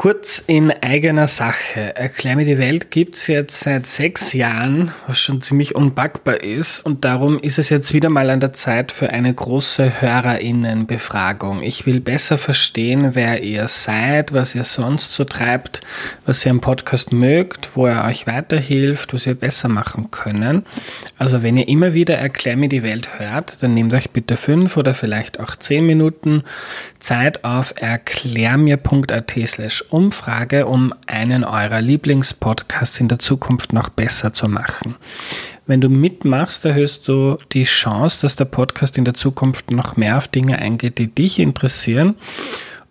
Kurz in eigener Sache. Erklär mir die Welt gibt's jetzt seit sechs Jahren, was schon ziemlich unpackbar ist. Und darum ist es jetzt wieder mal an der Zeit für eine große Hörerinnenbefragung. Ich will besser verstehen, wer ihr seid, was ihr sonst so treibt, was ihr am Podcast mögt, wo er euch weiterhilft, was wir besser machen können. Also wenn ihr immer wieder Erklär mir die Welt hört, dann nehmt euch bitte fünf oder vielleicht auch zehn Minuten Zeit auf erklärmir.at slash Umfrage, um einen eurer Lieblingspodcasts in der Zukunft noch besser zu machen. Wenn du mitmachst, erhöhst du die Chance, dass der Podcast in der Zukunft noch mehr auf Dinge eingeht, die dich interessieren.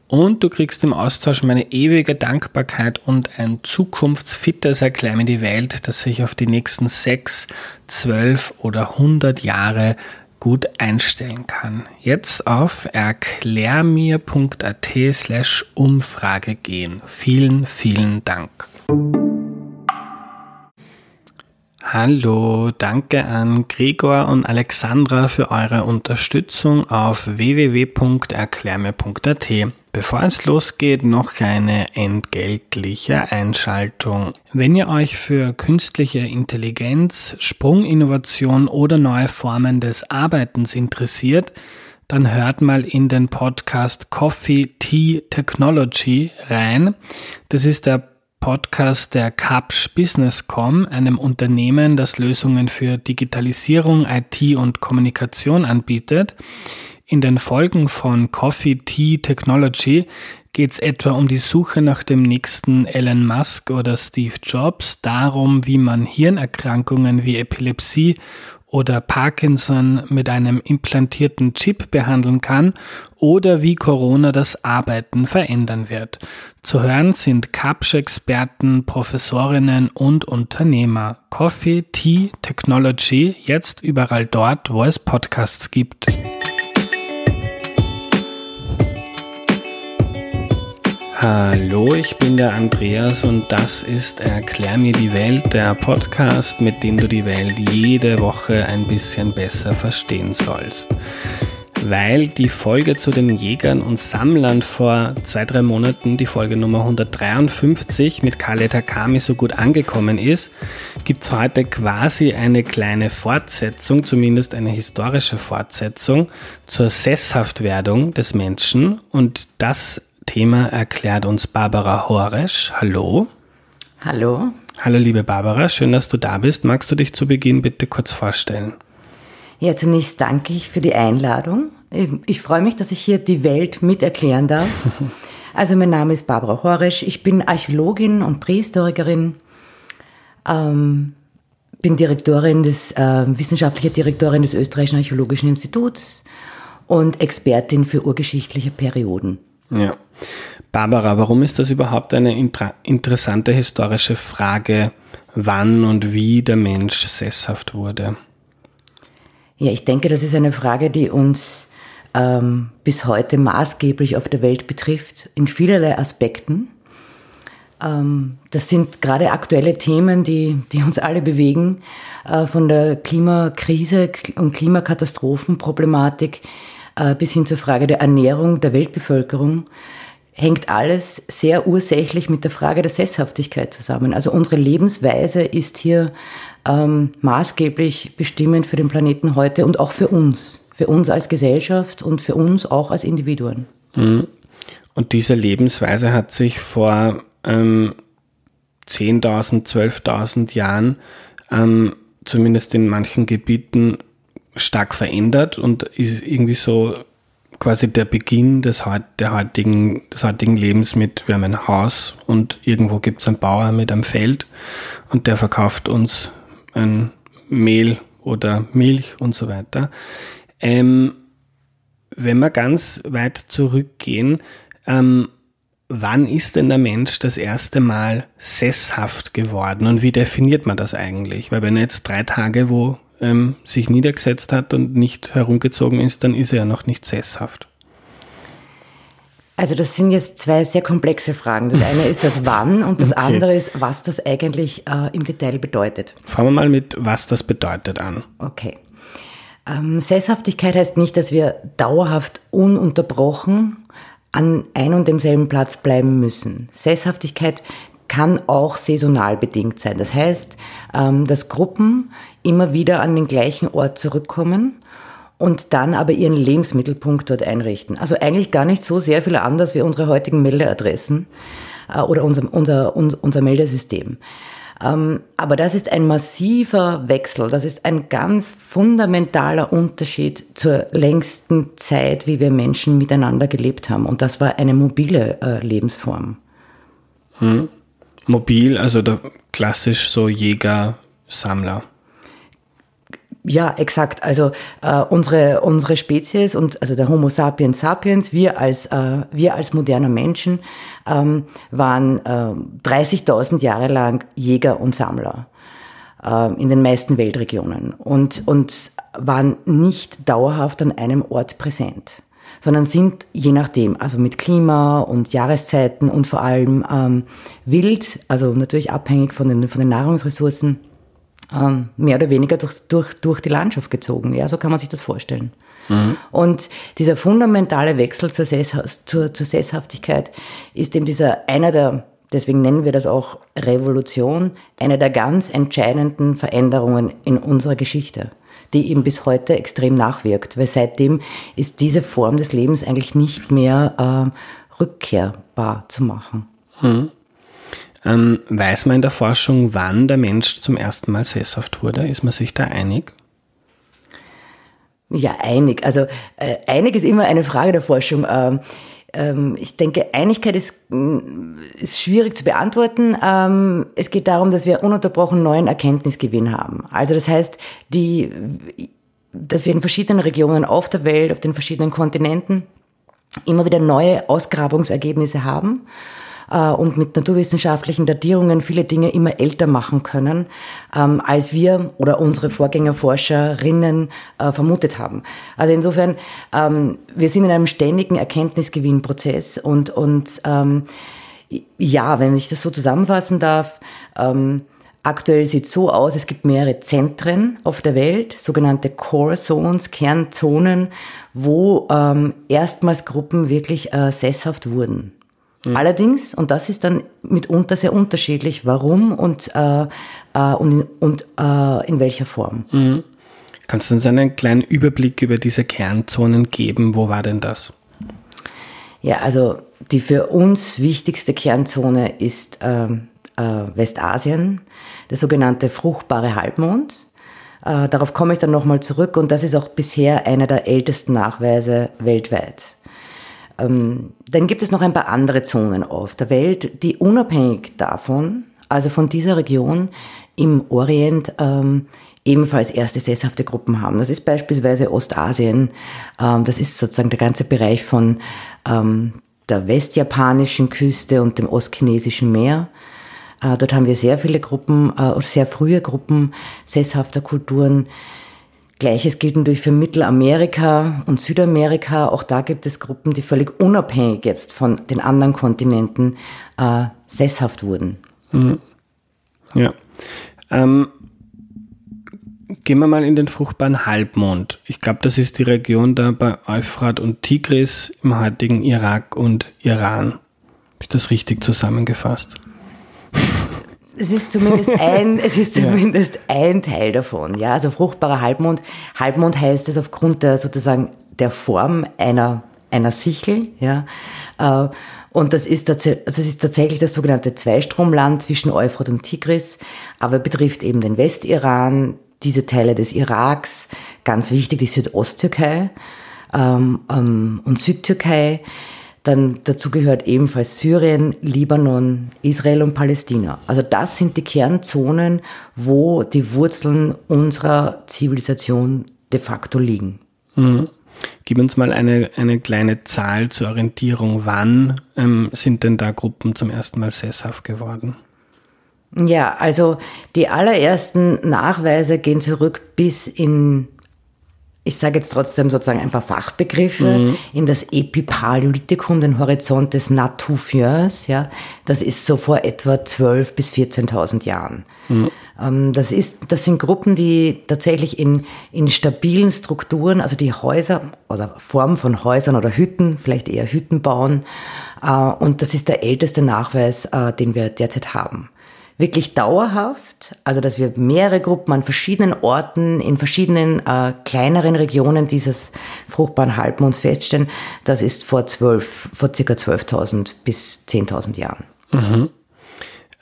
Und du kriegst im Austausch meine ewige Dankbarkeit und ein zukunftsfittes Erklär mir die Welt, das sich auf die nächsten sechs, zwölf oder hundert Jahre gut einstellen kann. Jetzt auf erklärmir.at slash Umfrage gehen. Vielen, vielen Dank. Hallo, danke an Gregor und Alexandra für eure Unterstützung auf www.erklärme.at. Bevor es losgeht, noch eine entgeltliche Einschaltung. Wenn ihr euch für künstliche Intelligenz, Sprunginnovation oder neue Formen des Arbeitens interessiert, dann hört mal in den Podcast Coffee Tea Technology rein. Das ist der Podcast der Capsch Businesscom, einem Unternehmen, das Lösungen für Digitalisierung, IT und Kommunikation anbietet. In den Folgen von Coffee Tea Technology geht es etwa um die Suche nach dem nächsten Elon Musk oder Steve Jobs, darum, wie man Hirnerkrankungen wie Epilepsie oder Parkinson mit einem implantierten Chip behandeln kann oder wie Corona das Arbeiten verändern wird. Zu hören sind Kapsch-Experten, Professorinnen und Unternehmer. Coffee, Tea, Technology, jetzt überall dort, wo es Podcasts gibt. Hallo, ich bin der Andreas und das ist Erklär mir die Welt, der Podcast, mit dem du die Welt jede Woche ein bisschen besser verstehen sollst. Weil die Folge zu den Jägern und Sammlern vor zwei, drei Monaten, die Folge Nummer 153 mit Khaled Hakami so gut angekommen ist, gibt es heute quasi eine kleine Fortsetzung, zumindest eine historische Fortsetzung zur Sesshaftwerdung des Menschen und das Thema erklärt uns Barbara Horesch. Hallo. Hallo. Hallo, liebe Barbara, schön, dass du da bist. Magst du dich zu Beginn bitte kurz vorstellen? Ja, zunächst danke ich für die Einladung. Ich, ich freue mich, dass ich hier die Welt mit erklären darf. Also mein Name ist Barbara Horesch, ich bin Archäologin und Prähistorikerin, ähm, bin Direktorin des, äh, wissenschaftliche Direktorin des Österreichischen Archäologischen Instituts und Expertin für urgeschichtliche Perioden. Ja. Barbara, warum ist das überhaupt eine inter interessante historische Frage, wann und wie der Mensch sesshaft wurde? Ja, ich denke, das ist eine Frage, die uns ähm, bis heute maßgeblich auf der Welt betrifft, in vielerlei Aspekten. Ähm, das sind gerade aktuelle Themen, die, die uns alle bewegen, äh, von der Klimakrise und Klimakatastrophenproblematik äh, bis hin zur Frage der Ernährung der Weltbevölkerung, hängt alles sehr ursächlich mit der Frage der Sesshaftigkeit zusammen. Also unsere Lebensweise ist hier ähm, maßgeblich bestimmend für den Planeten heute und auch für uns, für uns als Gesellschaft und für uns auch als Individuen. Mhm. Und diese Lebensweise hat sich vor ähm, 10.000, 12.000 Jahren ähm, zumindest in manchen Gebieten stark verändert und ist irgendwie so quasi der Beginn des, der heutigen, des heutigen Lebens mit, wir haben ein Haus und irgendwo gibt es einen Bauer mit einem Feld und der verkauft uns ein Mehl oder Milch und so weiter. Ähm, wenn wir ganz weit zurückgehen, ähm, wann ist denn der Mensch das erste Mal sesshaft geworden und wie definiert man das eigentlich? Weil wenn er jetzt drei Tage wo ähm, sich niedergesetzt hat und nicht herumgezogen ist, dann ist er ja noch nicht sesshaft. Also das sind jetzt zwei sehr komplexe Fragen. Das eine ist das Wann und das okay. andere ist, was das eigentlich äh, im Detail bedeutet. Fangen wir mal mit, was das bedeutet an. Okay. Ähm, Sesshaftigkeit heißt nicht, dass wir dauerhaft ununterbrochen an ein und demselben Platz bleiben müssen. Sesshaftigkeit kann auch saisonal bedingt sein. Das heißt, ähm, dass Gruppen immer wieder an den gleichen Ort zurückkommen und dann aber ihren Lebensmittelpunkt dort einrichten. Also eigentlich gar nicht so sehr viel anders wie unsere heutigen Meldeadressen äh, oder unser, unser, unser Meldesystem. Ähm, aber das ist ein massiver Wechsel, das ist ein ganz fundamentaler Unterschied zur längsten Zeit, wie wir Menschen miteinander gelebt haben. Und das war eine mobile äh, Lebensform. Hm. Mobil, also klassisch so Jäger, Sammler. Ja, exakt. Also äh, unsere, unsere Spezies und also der Homo sapiens sapiens, wir als, äh, wir als moderner Menschen ähm, waren äh, 30.000 Jahre lang Jäger und Sammler äh, in den meisten Weltregionen und, und waren nicht dauerhaft an einem Ort präsent sondern sind je nachdem, also mit Klima und Jahreszeiten und vor allem ähm, wild, also natürlich abhängig von den, von den Nahrungsressourcen, ähm, mehr oder weniger durch, durch, durch die Landschaft gezogen. Ja, so kann man sich das vorstellen. Mhm. Und dieser fundamentale Wechsel zur, Sess, zur, zur Sesshaftigkeit ist eben dieser einer der, deswegen nennen wir das auch Revolution, einer der ganz entscheidenden Veränderungen in unserer Geschichte, die eben bis heute extrem nachwirkt, weil seitdem ist diese Form des Lebens eigentlich nicht mehr äh, rückkehrbar zu machen. Mhm. Ähm, weiß man in der Forschung, wann der Mensch zum ersten Mal sesshaft wurde? Ist man sich da einig? Ja, einig. Also äh, einig ist immer eine Frage der Forschung. Ähm, ähm, ich denke, Einigkeit ist, mm, ist schwierig zu beantworten. Ähm, es geht darum, dass wir ununterbrochen neuen Erkenntnisgewinn haben. Also das heißt, die, dass wir in verschiedenen Regionen auf der Welt, auf den verschiedenen Kontinenten immer wieder neue Ausgrabungsergebnisse haben und mit naturwissenschaftlichen Datierungen viele Dinge immer älter machen können, ähm, als wir oder unsere Vorgängerforscherinnen äh, vermutet haben. Also insofern, ähm, wir sind in einem ständigen Erkenntnisgewinnprozess und, und ähm, ja, wenn ich das so zusammenfassen darf, Aktuell sieht es so aus, es gibt mehrere Zentren auf der Welt, sogenannte Core Zones, Kernzonen, wo ähm, erstmals Gruppen wirklich äh, sesshaft wurden. Mhm. Allerdings, und das ist dann mitunter sehr unterschiedlich, warum und, äh, äh, und, und äh, in welcher Form. Mhm. Kannst du uns einen kleinen Überblick über diese Kernzonen geben? Wo war denn das? Ja, also die für uns wichtigste Kernzone ist ähm, äh, Westasien, der sogenannte fruchtbare Halbmond. Äh, darauf komme ich dann nochmal zurück und das ist auch bisher einer der ältesten Nachweise weltweit. Ähm, dann gibt es noch ein paar andere Zonen auf der Welt, die unabhängig davon, also von dieser Region im Orient, ähm, ebenfalls erste sesshafte Gruppen haben. Das ist beispielsweise Ostasien. Ähm, das ist sozusagen der ganze Bereich von der westjapanischen Küste und dem ostchinesischen Meer. Äh, dort haben wir sehr viele Gruppen, äh, sehr frühe Gruppen sesshafter Kulturen, Gleiches gilt natürlich für Mittelamerika und Südamerika. Auch da gibt es Gruppen, die völlig unabhängig jetzt von den anderen Kontinenten äh, sesshaft wurden. Mhm. Ja. Ähm, gehen wir mal in den fruchtbaren Halbmond. Ich glaube, das ist die Region da bei Euphrat und Tigris im heutigen Irak und Iran. Habe ich das richtig zusammengefasst? Es ist zumindest ein, es ist zumindest ja. ein Teil davon. Ja, also fruchtbarer Halbmond. Halbmond heißt es aufgrund der sozusagen der Form einer einer Sichel. Ja, äh, und das ist, das ist tatsächlich das sogenannte Zweistromland zwischen Euphrat und Tigris, aber betrifft eben den Westiran, diese Teile des Iraks, ganz wichtig die Südosttürkei ähm, ähm, und Südtürkei. Dann dazu gehört ebenfalls Syrien, Libanon, Israel und Palästina. Also das sind die Kernzonen, wo die Wurzeln unserer Zivilisation de facto liegen. Mhm. Gib uns mal eine, eine kleine Zahl zur Orientierung. Wann ähm, sind denn da Gruppen zum ersten Mal sesshaft geworden? Ja, also die allerersten Nachweise gehen zurück bis in ich sage jetzt trotzdem sozusagen ein paar Fachbegriffe, mhm. in das Epipaläolithikum, den Horizont des Natufiers, ja, das ist so vor etwa 12.000 bis 14.000 Jahren. Mhm. Ähm, das, ist, das sind Gruppen, die tatsächlich in, in stabilen Strukturen, also die Häuser oder Form von Häusern oder Hütten, vielleicht eher Hütten bauen. Äh, und das ist der älteste Nachweis, äh, den wir derzeit haben wirklich dauerhaft, also dass wir mehrere Gruppen an verschiedenen Orten, in verschiedenen äh, kleineren Regionen dieses fruchtbaren Halbmonds feststellen, das ist vor zwölf, vor circa 12.000 bis 10.000 Jahren. Mhm.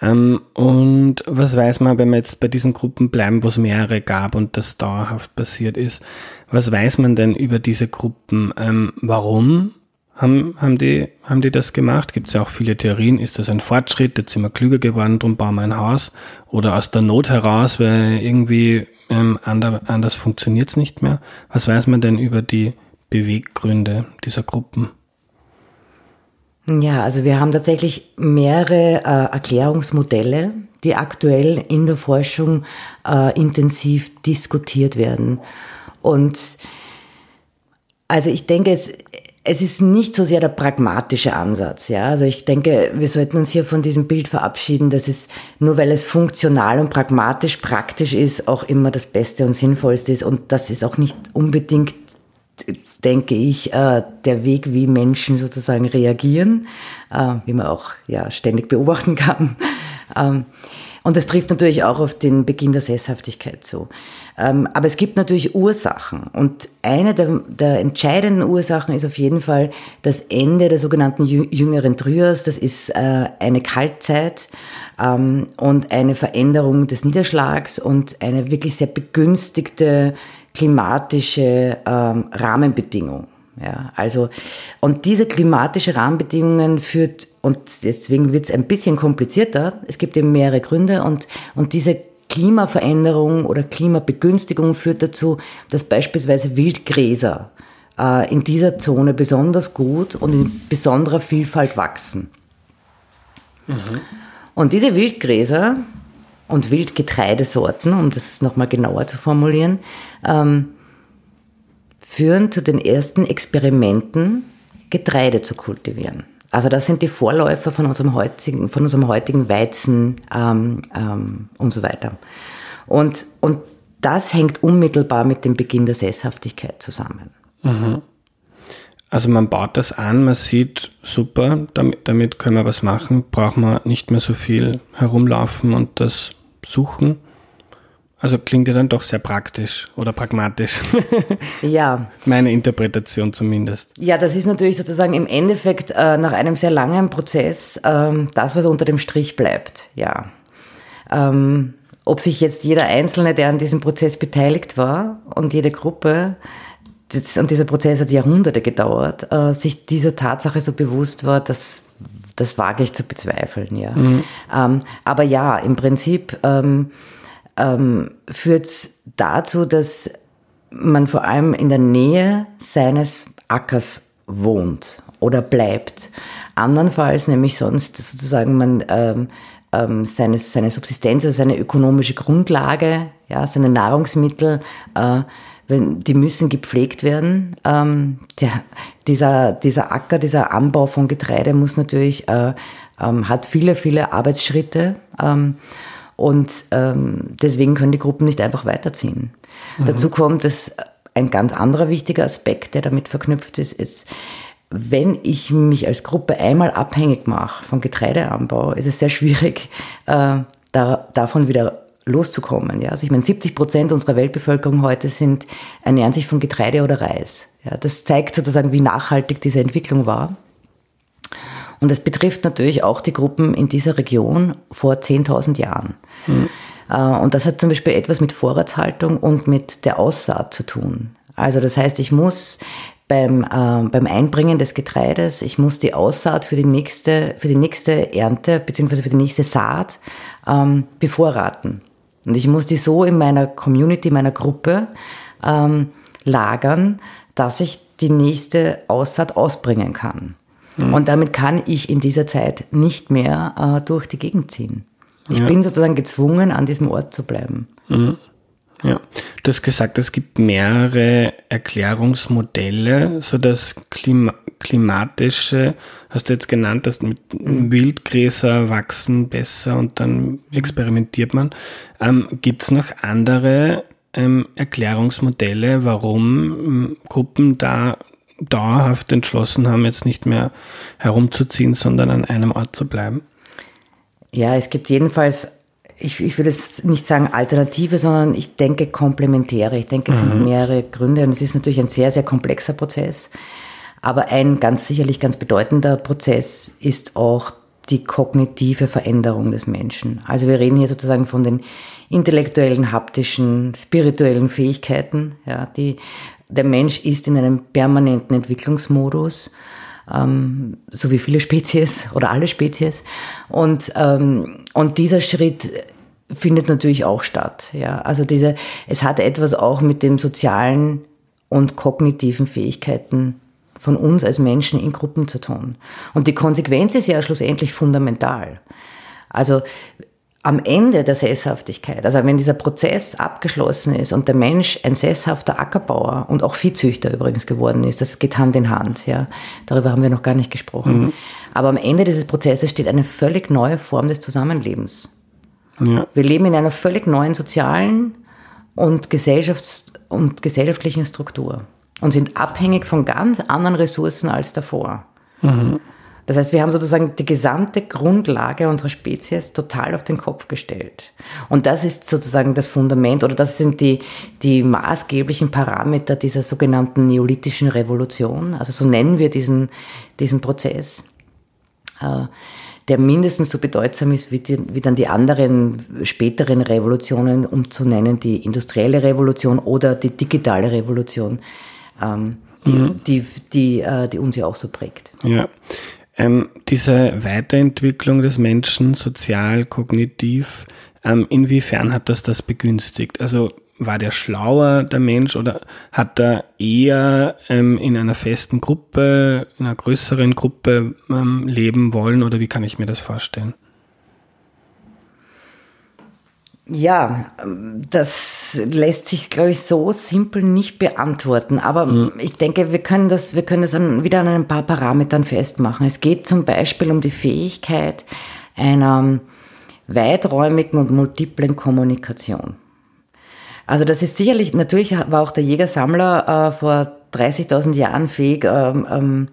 Ähm, und was weiß man, wenn wir jetzt bei diesen Gruppen bleiben, wo es mehrere gab und das dauerhaft passiert ist, was weiß man denn über diese Gruppen? Ähm, warum haben, haben, die, haben die das gemacht? Gibt es ja auch viele Theorien. Ist das ein Fortschritt? Jetzt sind wir klüger geworden, darum bauen wir ein Haus. Oder aus der Not heraus, weil irgendwie ähm, anders, anders funktioniert es nicht mehr. Was weiß man denn über die Beweggründe dieser Gruppen? Ja, also wir haben tatsächlich mehrere äh, Erklärungsmodelle, die aktuell in der Forschung äh, intensiv diskutiert werden. Und also ich denke, es, es ist nicht so sehr der pragmatische Ansatz, ja. Also ich denke, wir sollten uns hier von diesem Bild verabschieden, dass es nur weil es funktional und pragmatisch praktisch ist, auch immer das Beste und Sinnvollste ist. Und das ist auch nicht unbedingt, denke ich, äh, der Weg, wie Menschen sozusagen reagieren, äh, wie man auch ja ständig beobachten kann. Und das trifft natürlich auch auf den Beginn der Sesshaftigkeit zu. Ähm, aber es gibt natürlich Ursachen. Und eine der, der, entscheidenden Ursachen ist auf jeden Fall das Ende der sogenannten jüngeren Trias. Das ist äh, eine Kaltzeit ähm, und eine Veränderung des Niederschlags und eine wirklich sehr begünstigte klimatische ähm, Rahmenbedingung. Ja, also, und diese klimatische Rahmenbedingungen führt, und deswegen wird es ein bisschen komplizierter, es gibt eben mehrere Gründe, und, und diese Klimaveränderung oder Klimabegünstigung führt dazu, dass beispielsweise Wildgräser äh, in dieser Zone besonders gut und in besonderer Vielfalt wachsen. Mhm. Und diese Wildgräser und Wildgetreidesorten, um das nochmal genauer zu formulieren, ähm, führen zu den ersten Experimenten, Getreide zu kultivieren. Also das sind die Vorläufer von unserem heutigen, von unserem heutigen Weizen ähm, ähm, und so weiter. Und, und das hängt unmittelbar mit dem Beginn der Sesshaftigkeit zusammen. Mhm. Also man baut das an, man sieht, super, damit, damit können wir was machen, braucht man nicht mehr so viel herumlaufen und das suchen. Also klingt ja dann doch sehr praktisch oder pragmatisch. ja. Meine Interpretation zumindest. Ja, das ist natürlich sozusagen im Endeffekt äh, nach einem sehr langen Prozess ähm, das, was unter dem Strich bleibt. Ja. Ähm, ob sich jetzt jeder Einzelne, der an diesem Prozess beteiligt war und jede Gruppe, das, und dieser Prozess hat Jahrhunderte gedauert, äh, sich dieser Tatsache so bewusst war, dass das wage ich zu bezweifeln, ja. Mhm. Ähm, aber ja, im Prinzip ähm, ähm, führt dazu, dass man vor allem in der Nähe seines Ackers wohnt oder bleibt. Andernfalls nämlich sonst sozusagen man ähm, ähm, seine, seine Subsistenz, also seine ökonomische Grundlage, ja, seine Nahrungsmittel, äh, wenn, die müssen gepflegt werden. Ähm, der, dieser, dieser Acker, dieser Anbau von Getreide muss natürlich, äh, ähm, hat viele, viele Arbeitsschritte. Ähm, und ähm, deswegen können die Gruppen nicht einfach weiterziehen. Mhm. Dazu kommt, dass ein ganz anderer wichtiger Aspekt, der damit verknüpft ist, ist, wenn ich mich als Gruppe einmal abhängig mache von Getreideanbau, ist es sehr schwierig, äh, da, davon wieder loszukommen. Ja? Also ich meine, 70 Prozent unserer Weltbevölkerung heute sind, ernähren sich von Getreide oder Reis. Ja? Das zeigt sozusagen, wie nachhaltig diese Entwicklung war. Und es betrifft natürlich auch die Gruppen in dieser Region vor 10.000 Jahren. Mhm. Und das hat zum Beispiel etwas mit Vorratshaltung und mit der Aussaat zu tun. Also das heißt, ich muss beim, äh, beim Einbringen des Getreides, ich muss die Aussaat für die nächste, für die nächste Ernte bzw. für die nächste Saat ähm, bevorraten. Und ich muss die so in meiner Community, meiner Gruppe ähm, lagern, dass ich die nächste Aussaat ausbringen kann. Mhm. Und damit kann ich in dieser Zeit nicht mehr äh, durch die Gegend ziehen. Ich ja. bin sozusagen gezwungen, an diesem Ort zu bleiben. Mhm. Ja, du hast gesagt, es gibt mehrere Erklärungsmodelle, so das Klima klimatische, hast du jetzt genannt, dass mit mhm. Wildgräser wachsen besser und dann experimentiert man. Ähm, gibt es noch andere ähm, Erklärungsmodelle, warum ähm, Gruppen da dauerhaft entschlossen haben, jetzt nicht mehr herumzuziehen, sondern an einem Ort zu bleiben? Ja, es gibt jedenfalls ich, ich würde es nicht sagen Alternative, sondern ich denke komplementäre. Ich denke, es mhm. sind mehrere Gründe und es ist natürlich ein sehr, sehr komplexer Prozess. Aber ein ganz sicherlich ganz bedeutender Prozess ist auch die kognitive Veränderung des Menschen. Also wir reden hier sozusagen von den intellektuellen, haptischen, spirituellen Fähigkeiten. Ja, die, der Mensch ist in einem permanenten Entwicklungsmodus, ähm, so wie viele Spezies oder alle Spezies. Und, ähm, und dieser Schritt findet natürlich auch statt. Ja, also diese, es hat etwas auch mit dem sozialen und kognitiven Fähigkeiten von uns als Menschen in Gruppen zu tun. Und die Konsequenz ist ja schlussendlich fundamental. Also am Ende der Sesshaftigkeit, also wenn dieser Prozess abgeschlossen ist und der Mensch ein sesshafter Ackerbauer und auch Viehzüchter übrigens geworden ist, das geht Hand in Hand, ja. Darüber haben wir noch gar nicht gesprochen. Mhm. Aber am Ende dieses Prozesses steht eine völlig neue Form des Zusammenlebens. Ja. Wir leben in einer völlig neuen sozialen und, Gesellschafts- und gesellschaftlichen Struktur und sind abhängig von ganz anderen Ressourcen als davor. Mhm. Das heißt, wir haben sozusagen die gesamte Grundlage unserer Spezies total auf den Kopf gestellt. Und das ist sozusagen das Fundament oder das sind die, die maßgeblichen Parameter dieser sogenannten neolithischen Revolution. Also so nennen wir diesen, diesen Prozess, äh, der mindestens so bedeutsam ist wie, die, wie dann die anderen späteren Revolutionen, um zu nennen die industrielle Revolution oder die digitale Revolution ähm, die, mhm. die, die, äh, die uns ja auch so prägt. Ja. Ähm, diese Weiterentwicklung des Menschen, sozial, kognitiv, ähm, inwiefern hat das das begünstigt? Also war der schlauer, der Mensch, oder hat er eher ähm, in einer festen Gruppe, in einer größeren Gruppe ähm, leben wollen, oder wie kann ich mir das vorstellen? Ja, das lässt sich, glaube ich, so simpel nicht beantworten. Aber mhm. ich denke, wir können das, wir können das an, wieder an ein paar Parametern festmachen. Es geht zum Beispiel um die Fähigkeit einer weiträumigen und multiplen Kommunikation. Also das ist sicherlich, natürlich war auch der Jäger-Sammler äh, vor 30.000 Jahren fähig, ähm, ähm,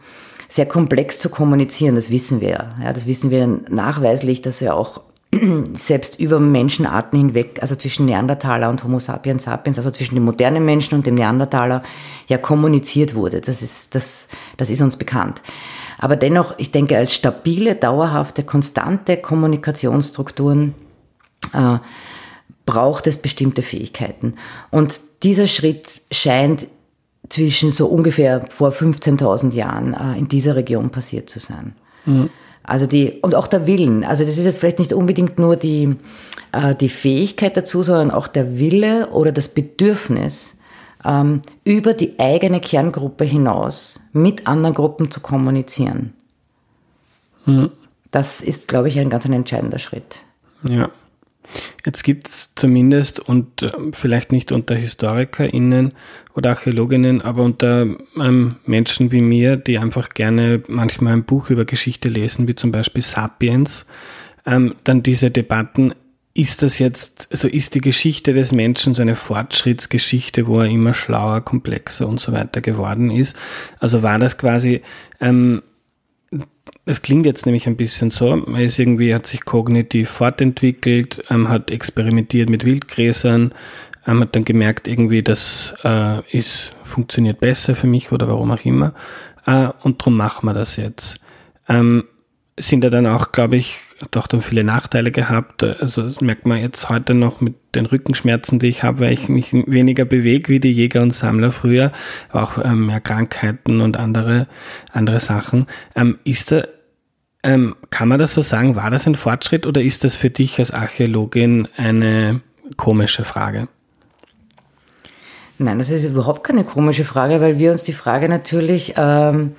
sehr komplex zu kommunizieren. Das wissen wir. Ja, das wissen wir nachweislich, dass er auch selbst über Menschenarten hinweg, also zwischen Neandertaler und Homo sapiens sapiens, also zwischen dem modernen Menschen und dem Neandertaler, ja kommuniziert wurde. Das ist, das, das ist uns bekannt. Aber dennoch, ich denke, als stabile, dauerhafte, konstante Kommunikationsstrukturen äh, braucht es bestimmte Fähigkeiten. Und dieser Schritt scheint zwischen so ungefähr vor 15.000 Jahren äh, in dieser Region passiert zu sein. Mhm. Also die, und auch der Willen. Also das ist jetzt vielleicht nicht unbedingt nur die, äh, die Fähigkeit dazu, sondern auch der Wille oder das Bedürfnis, ähm, über die eigene Kerngruppe hinaus mit anderen Gruppen zu kommunizieren. Hm. Das ist, glaube ich, ein ganz ein entscheidender Schritt. Ja. Jetzt gibt es zumindest und äh, vielleicht nicht unter HistorikerInnen oder Archäologinnen, aber unter ähm, Menschen wie mir, die einfach gerne manchmal ein Buch über Geschichte lesen, wie zum Beispiel Sapiens, ähm, dann diese Debatten, ist das jetzt, also ist die Geschichte des Menschen so eine Fortschrittsgeschichte, wo er immer schlauer, komplexer und so weiter geworden ist? Also war das quasi ähm, es klingt jetzt nämlich ein bisschen so, man ist irgendwie, hat sich kognitiv fortentwickelt, ähm, hat experimentiert mit Wildgräsern, ähm, hat dann gemerkt, irgendwie, das äh, ist, funktioniert besser für mich oder warum auch immer. Äh, und darum machen wir das jetzt. Ähm, sind da dann auch, glaube ich, doch dann viele Nachteile gehabt. Also das merkt man jetzt heute noch mit den Rückenschmerzen, die ich habe, weil ich mich weniger bewege wie die Jäger und Sammler früher, auch ähm, mehr Krankheiten und andere, andere Sachen. Ähm, ist da, ähm, kann man das so sagen, war das ein Fortschritt oder ist das für dich als Archäologin eine komische Frage? Nein, das ist überhaupt keine komische Frage, weil wir uns die Frage natürlich ähm,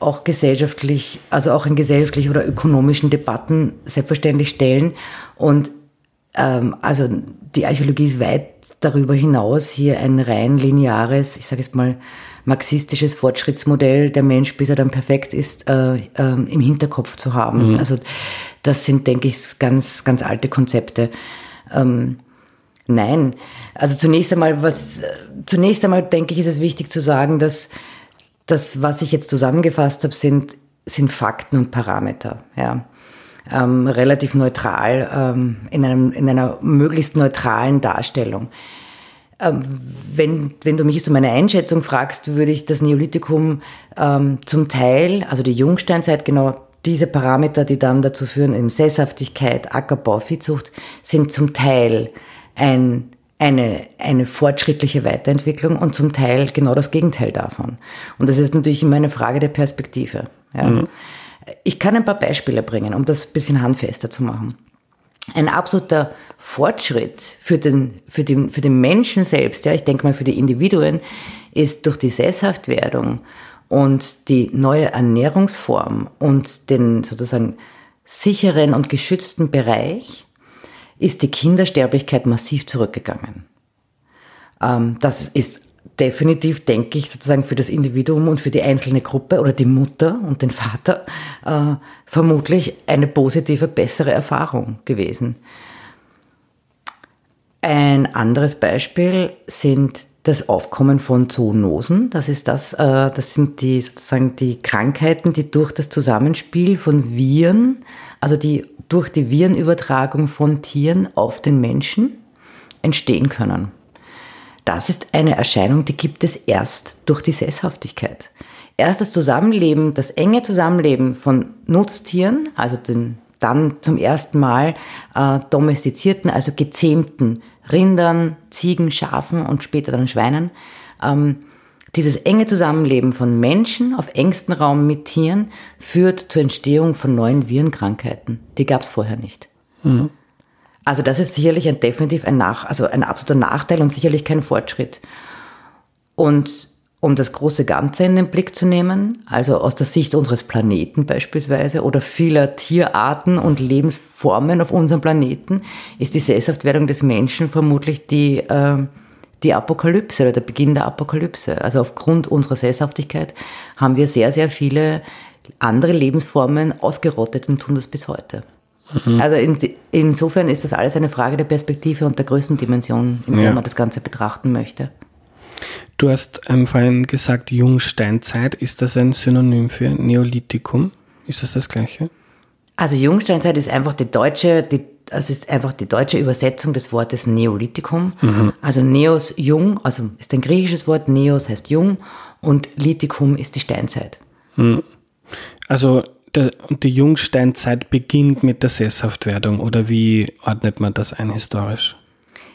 auch gesellschaftlich, also auch in gesellschaftlichen oder ökonomischen Debatten selbstverständlich stellen. Und ähm, also die Archäologie ist weit darüber hinaus hier ein rein lineares, ich sage jetzt mal, marxistisches Fortschrittsmodell, der Mensch, bis er dann perfekt ist, äh, äh, im Hinterkopf zu haben. Mhm. Also das sind, denke ich, ganz, ganz alte Konzepte. Ähm, nein, also zunächst einmal, was, zunächst einmal denke ich, ist es wichtig zu sagen, dass das, was ich jetzt zusammengefasst habe, sind, sind Fakten und Parameter. Ja. Ähm, relativ neutral, ähm, in, einem, in einer möglichst neutralen Darstellung. Ähm, wenn, wenn du mich jetzt um meine Einschätzung fragst, würde ich das Neolithikum ähm, zum Teil, also die Jungsteinzeit, genau diese Parameter, die dann dazu führen, eben Sesshaftigkeit, Ackerbau, Viehzucht, sind zum Teil ein, eine, eine fortschrittliche Weiterentwicklung und zum Teil genau das Gegenteil davon. Und das ist natürlich immer eine Frage der Perspektive. Ja. Mhm. Ich kann ein paar Beispiele bringen, um das ein bisschen handfester zu machen ein absoluter Fortschritt für den, für den, für den Menschen selbst, ja, ich denke mal für die Individuen, ist durch die Sesshaftwerdung und die neue Ernährungsform und den sozusagen sicheren und geschützten Bereich ist die Kindersterblichkeit massiv zurückgegangen. Ähm, das ist definitiv, denke ich, sozusagen für das Individuum und für die einzelne Gruppe oder die Mutter und den Vater äh, vermutlich eine positive, bessere Erfahrung gewesen. Ein anderes Beispiel sind das Aufkommen von Zoonosen. Das ist das, äh, das sind die sozusagen die Krankheiten, die durch das Zusammenspiel von Viren, also die durch die Virenübertragung von Tieren auf den Menschen entstehen können das ist eine Erscheinung, die gibt es erst durch die Sesshaftigkeit. Erst das Zusammenleben, das enge Zusammenleben von Nutztieren, also den dann zum ersten Mal äh, domestizierten, also gezähmten Rindern, Ziegen, Schafen und später dann Schweinen, ähm, dieses enge Zusammenleben von Menschen auf engstem Raum mit Tieren führt zur Entstehung von neuen Virenkrankheiten. Die gab es vorher nicht. Mhm. Also das ist sicherlich ein definitiv ein Nach, also ein absoluter Nachteil und sicherlich kein Fortschritt. Und um das große Ganze in den Blick zu nehmen, also aus der Sicht unseres Planeten beispielsweise oder vieler Tierarten und Lebensformen auf unserem Planeten, ist die Sesshaftwerdung des Menschen vermutlich die, äh, die Apokalypse oder der Beginn der Apokalypse. Also aufgrund unserer Sesshaftigkeit haben wir sehr, sehr viele andere Lebensformen ausgerottet und tun das bis heute. Mhm. Also in, insofern ist das alles eine Frage der Perspektive und der Größendimension, in der ja. man das Ganze betrachten möchte. Du hast ähm, vorhin gesagt, Jungsteinzeit. Ist das ein Synonym für Neolithikum? Ist das das Gleiche? Also Jungsteinzeit ist einfach die deutsche, die, also ist einfach die deutsche Übersetzung des Wortes Neolithikum. Mhm. Also Neos jung, also ist ein griechisches Wort, Neos heißt jung und Lithikum ist die Steinzeit. Mhm. Also der, und die Jungsteinzeit beginnt mit der Sesshaftwerdung oder wie ordnet man das ein historisch?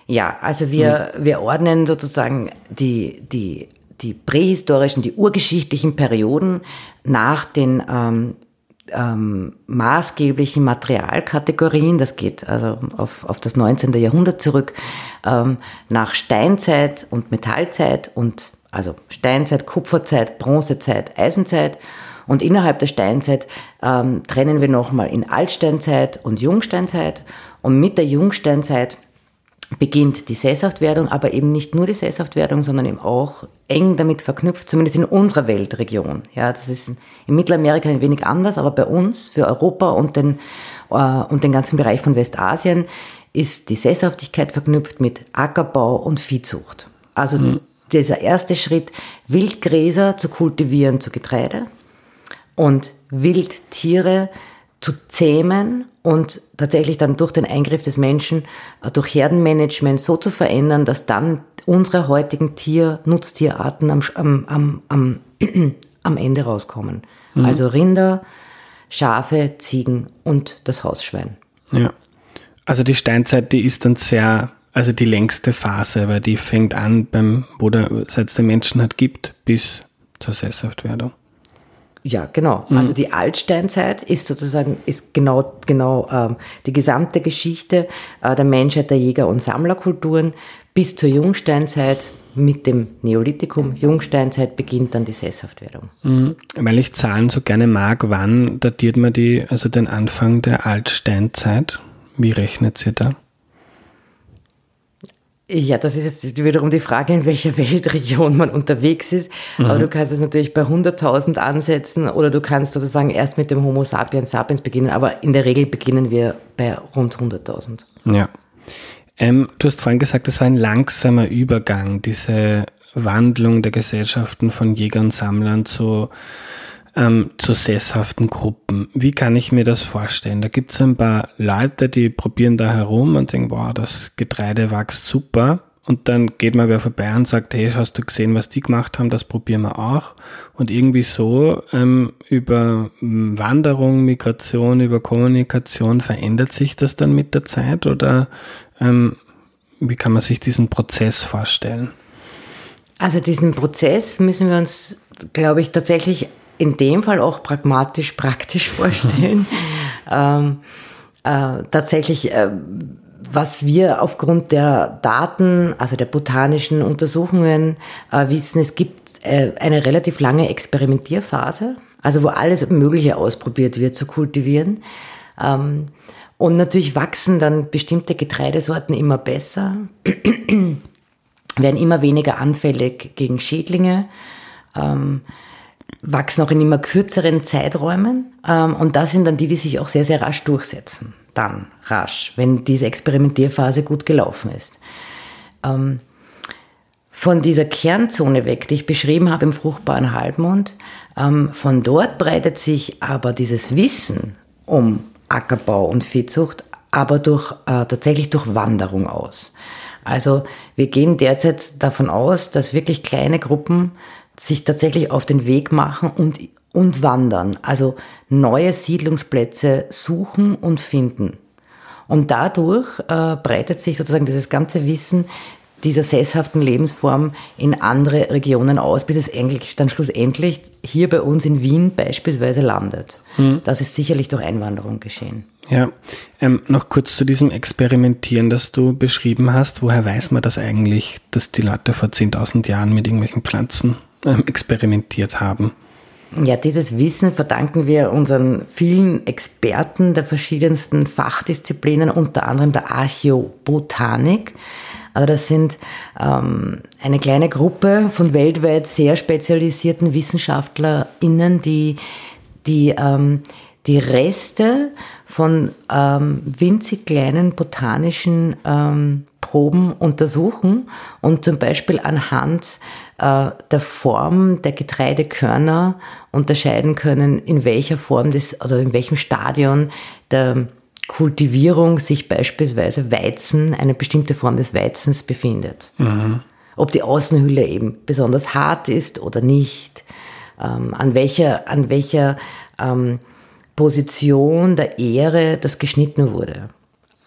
Ja, also wir, hm. wir ordnen sozusagen die, die, die prähistorischen, die urgeschichtlichen Perioden nach den ähm, ähm, maßgeblichen Materialkategorien, das geht also auf, auf das 19. Jahrhundert zurück, ähm, nach Steinzeit und Metallzeit und also Steinzeit, Kupferzeit, Bronzezeit, Eisenzeit und innerhalb der Steinzeit ähm, trennen wir nochmal in Altsteinzeit und Jungsteinzeit. Und mit der Jungsteinzeit beginnt die Sesshaftwerdung, aber eben nicht nur die Sesshaftwerdung, sondern eben auch eng damit verknüpft, zumindest in unserer Weltregion. Ja, das ist in Mittelamerika ein wenig anders, aber bei uns, für Europa und den, äh, und den ganzen Bereich von Westasien, ist die Sesshaftigkeit verknüpft mit Ackerbau und Viehzucht. Also mhm. dieser erste Schritt, Wildgräser zu kultivieren zu Getreide, und Wildtiere zu zähmen und tatsächlich dann durch den Eingriff des Menschen, äh, durch Herdenmanagement so zu verändern, dass dann unsere heutigen Tier, Nutztierarten am, am, am, am Ende rauskommen. Mhm. Also Rinder, Schafe, Ziegen und das Hausschwein. Ja. Also die Steinzeit, die ist dann sehr, also die längste Phase, weil die fängt an beim, wo der, seit es den Menschen hat gibt, bis zur Sesshaftwerdung. Ja, genau. Mhm. Also die Altsteinzeit ist sozusagen ist genau genau ähm, die gesamte Geschichte äh, der Menschheit der Jäger- und Sammlerkulturen bis zur Jungsteinzeit mit dem Neolithikum. Jungsteinzeit beginnt dann die Sesshaftwerdung. Mhm. Weil ich Zahlen so gerne mag, wann datiert man die, also den Anfang der Altsteinzeit? Wie rechnet sie da? Ja, das ist jetzt wiederum die Frage, in welcher Weltregion man unterwegs ist. Mhm. Aber du kannst es natürlich bei 100.000 ansetzen oder du kannst sozusagen erst mit dem Homo sapiens sapiens beginnen. Aber in der Regel beginnen wir bei rund 100.000. Ja. Ähm, du hast vorhin gesagt, es war ein langsamer Übergang, diese Wandlung der Gesellschaften von Jägern und Sammlern zu ähm, zu sesshaften Gruppen. Wie kann ich mir das vorstellen? Da gibt es ein paar Leute, die probieren da herum und denken, wow, das Getreide wächst super. Und dann geht mal wer vorbei und sagt, hey, hast du gesehen, was die gemacht haben, das probieren wir auch. Und irgendwie so ähm, über hm, Wanderung, Migration, über Kommunikation verändert sich das dann mit der Zeit oder ähm, wie kann man sich diesen Prozess vorstellen? Also diesen Prozess müssen wir uns, glaube ich, tatsächlich in dem Fall auch pragmatisch, praktisch vorstellen. ähm, äh, tatsächlich, äh, was wir aufgrund der Daten, also der botanischen Untersuchungen äh, wissen, es gibt äh, eine relativ lange Experimentierphase, also wo alles Mögliche ausprobiert wird zu kultivieren. Ähm, und natürlich wachsen dann bestimmte Getreidesorten immer besser, werden immer weniger anfällig gegen Schädlinge. Ähm, wachsen auch in immer kürzeren Zeiträumen. Ähm, und das sind dann die, die sich auch sehr, sehr rasch durchsetzen. Dann rasch, wenn diese Experimentierphase gut gelaufen ist. Ähm, von dieser Kernzone weg, die ich beschrieben habe im fruchtbaren Halbmond, ähm, von dort breitet sich aber dieses Wissen um Ackerbau und Viehzucht aber durch, äh, tatsächlich durch Wanderung aus. Also wir gehen derzeit davon aus, dass wirklich kleine Gruppen sich tatsächlich auf den Weg machen und, und wandern, also neue Siedlungsplätze suchen und finden. Und dadurch äh, breitet sich sozusagen dieses ganze Wissen dieser sesshaften Lebensform in andere Regionen aus, bis es eigentlich dann schlussendlich hier bei uns in Wien beispielsweise landet. Hm. Das ist sicherlich durch Einwanderung geschehen. Ja, ähm, noch kurz zu diesem Experimentieren, das du beschrieben hast. Woher weiß man das eigentlich, dass die Leute vor 10.000 Jahren mit irgendwelchen Pflanzen experimentiert haben. Ja, dieses Wissen verdanken wir unseren vielen Experten der verschiedensten Fachdisziplinen, unter anderem der Archäobotanik. Also das sind ähm, eine kleine Gruppe von weltweit sehr spezialisierten WissenschaftlerInnen, die die, ähm, die Reste von ähm, winzig kleinen botanischen ähm, Proben untersuchen und zum Beispiel anhand äh, der Form der Getreidekörner unterscheiden können, in welcher Form des, also in welchem Stadion der Kultivierung sich beispielsweise Weizen, eine bestimmte Form des Weizens befindet. Mhm. Ob die Außenhülle eben besonders hart ist oder nicht, ähm, an welcher, an welcher ähm, Position der Ähre das geschnitten wurde.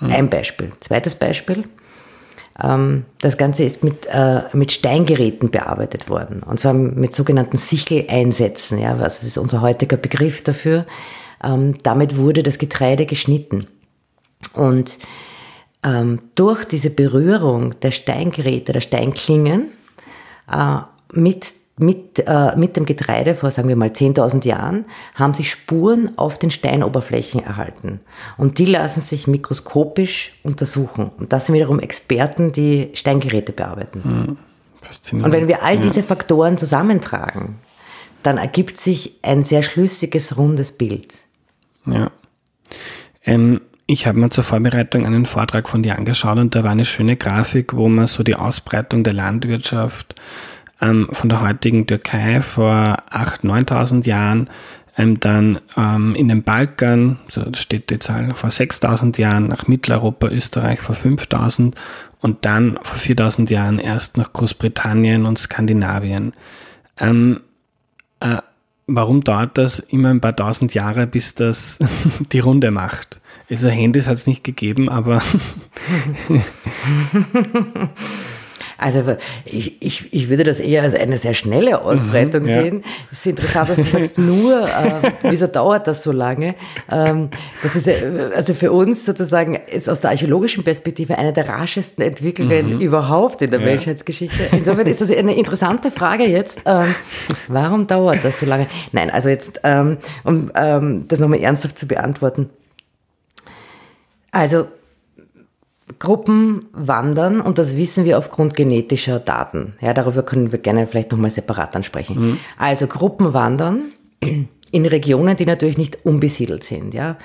Mhm. Ein Beispiel. Zweites Beispiel. Ähm, das Ganze ist mit, äh, mit Steingeräten bearbeitet worden. Und zwar mit sogenannten Sicheleinsätzen. Ja, also das ist unser heutiger Begriff dafür. Ähm, damit wurde das Getreide geschnitten. Und ähm, durch diese Berührung der Steingeräte, der Steinklingen äh, mit mit, äh, mit dem Getreide vor, sagen wir mal, 10.000 Jahren, haben sich Spuren auf den Steinoberflächen erhalten. Und die lassen sich mikroskopisch untersuchen. Und das sind wiederum Experten, die Steingeräte bearbeiten. Hm. Und wenn wir all diese Faktoren zusammentragen, dann ergibt sich ein sehr schlüssiges, rundes Bild. Ja. Ähm, ich habe mir zur Vorbereitung einen Vortrag von dir angeschaut und da war eine schöne Grafik, wo man so die Ausbreitung der Landwirtschaft ähm, von der heutigen Türkei vor 8.000, 9.000 Jahren, ähm, dann ähm, in den Balkan, so steht die Zahl, vor 6.000 Jahren nach Mitteleuropa, Österreich vor 5.000 und dann vor 4.000 Jahren erst nach Großbritannien und Skandinavien. Ähm, äh, warum dauert das immer ein paar tausend Jahre, bis das die Runde macht? Also Handys hat es nicht gegeben, aber Also ich, ich, ich würde das eher als eine sehr schnelle Ausbreitung mhm, ja. sehen. Es ist interessant, dass du sagst, nur, äh, wieso dauert das so lange? Ähm, das ist also für uns sozusagen ist aus der archäologischen Perspektive eine der raschesten Entwicklungen mhm. überhaupt in der ja. Menschheitsgeschichte. Insofern ist das eine interessante Frage jetzt. Ähm, warum dauert das so lange? Nein, also jetzt, ähm, um ähm, das nochmal ernsthaft zu beantworten. Also Gruppen wandern und das wissen wir aufgrund genetischer Daten. Ja, darüber können wir gerne vielleicht nochmal separat ansprechen. Mhm. Also Gruppen wandern in Regionen, die natürlich nicht unbesiedelt sind. Ja,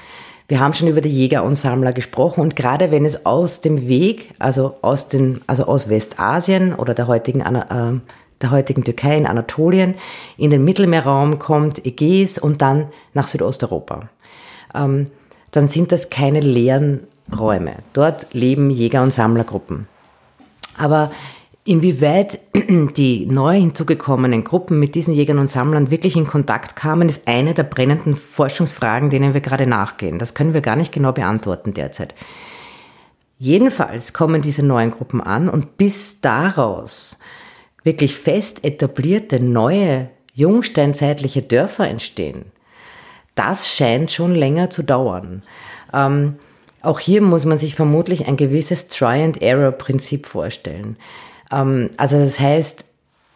wir haben schon über die Jäger und Sammler gesprochen und gerade wenn es aus dem Weg, also aus den, also aus Westasien oder der heutigen, äh, der heutigen Türkei in Anatolien, in den Mittelmeerraum kommt, Ägäis und dann nach Südosteuropa, ähm, dann sind das keine leeren Räume. Dort leben Jäger- und Sammlergruppen. Aber Inwieweit die neu hinzugekommenen Gruppen mit diesen Jägern und Sammlern wirklich in Kontakt kamen, ist eine der brennenden Forschungsfragen, denen wir gerade nachgehen. Das können wir gar nicht genau beantworten derzeit. Jedenfalls kommen diese neuen Gruppen an und bis daraus wirklich fest etablierte neue jungsteinzeitliche Dörfer entstehen, das scheint schon länger zu dauern. Ähm, auch hier muss man sich vermutlich ein gewisses Try-and-Error-Prinzip vorstellen. Ähm, also das heißt,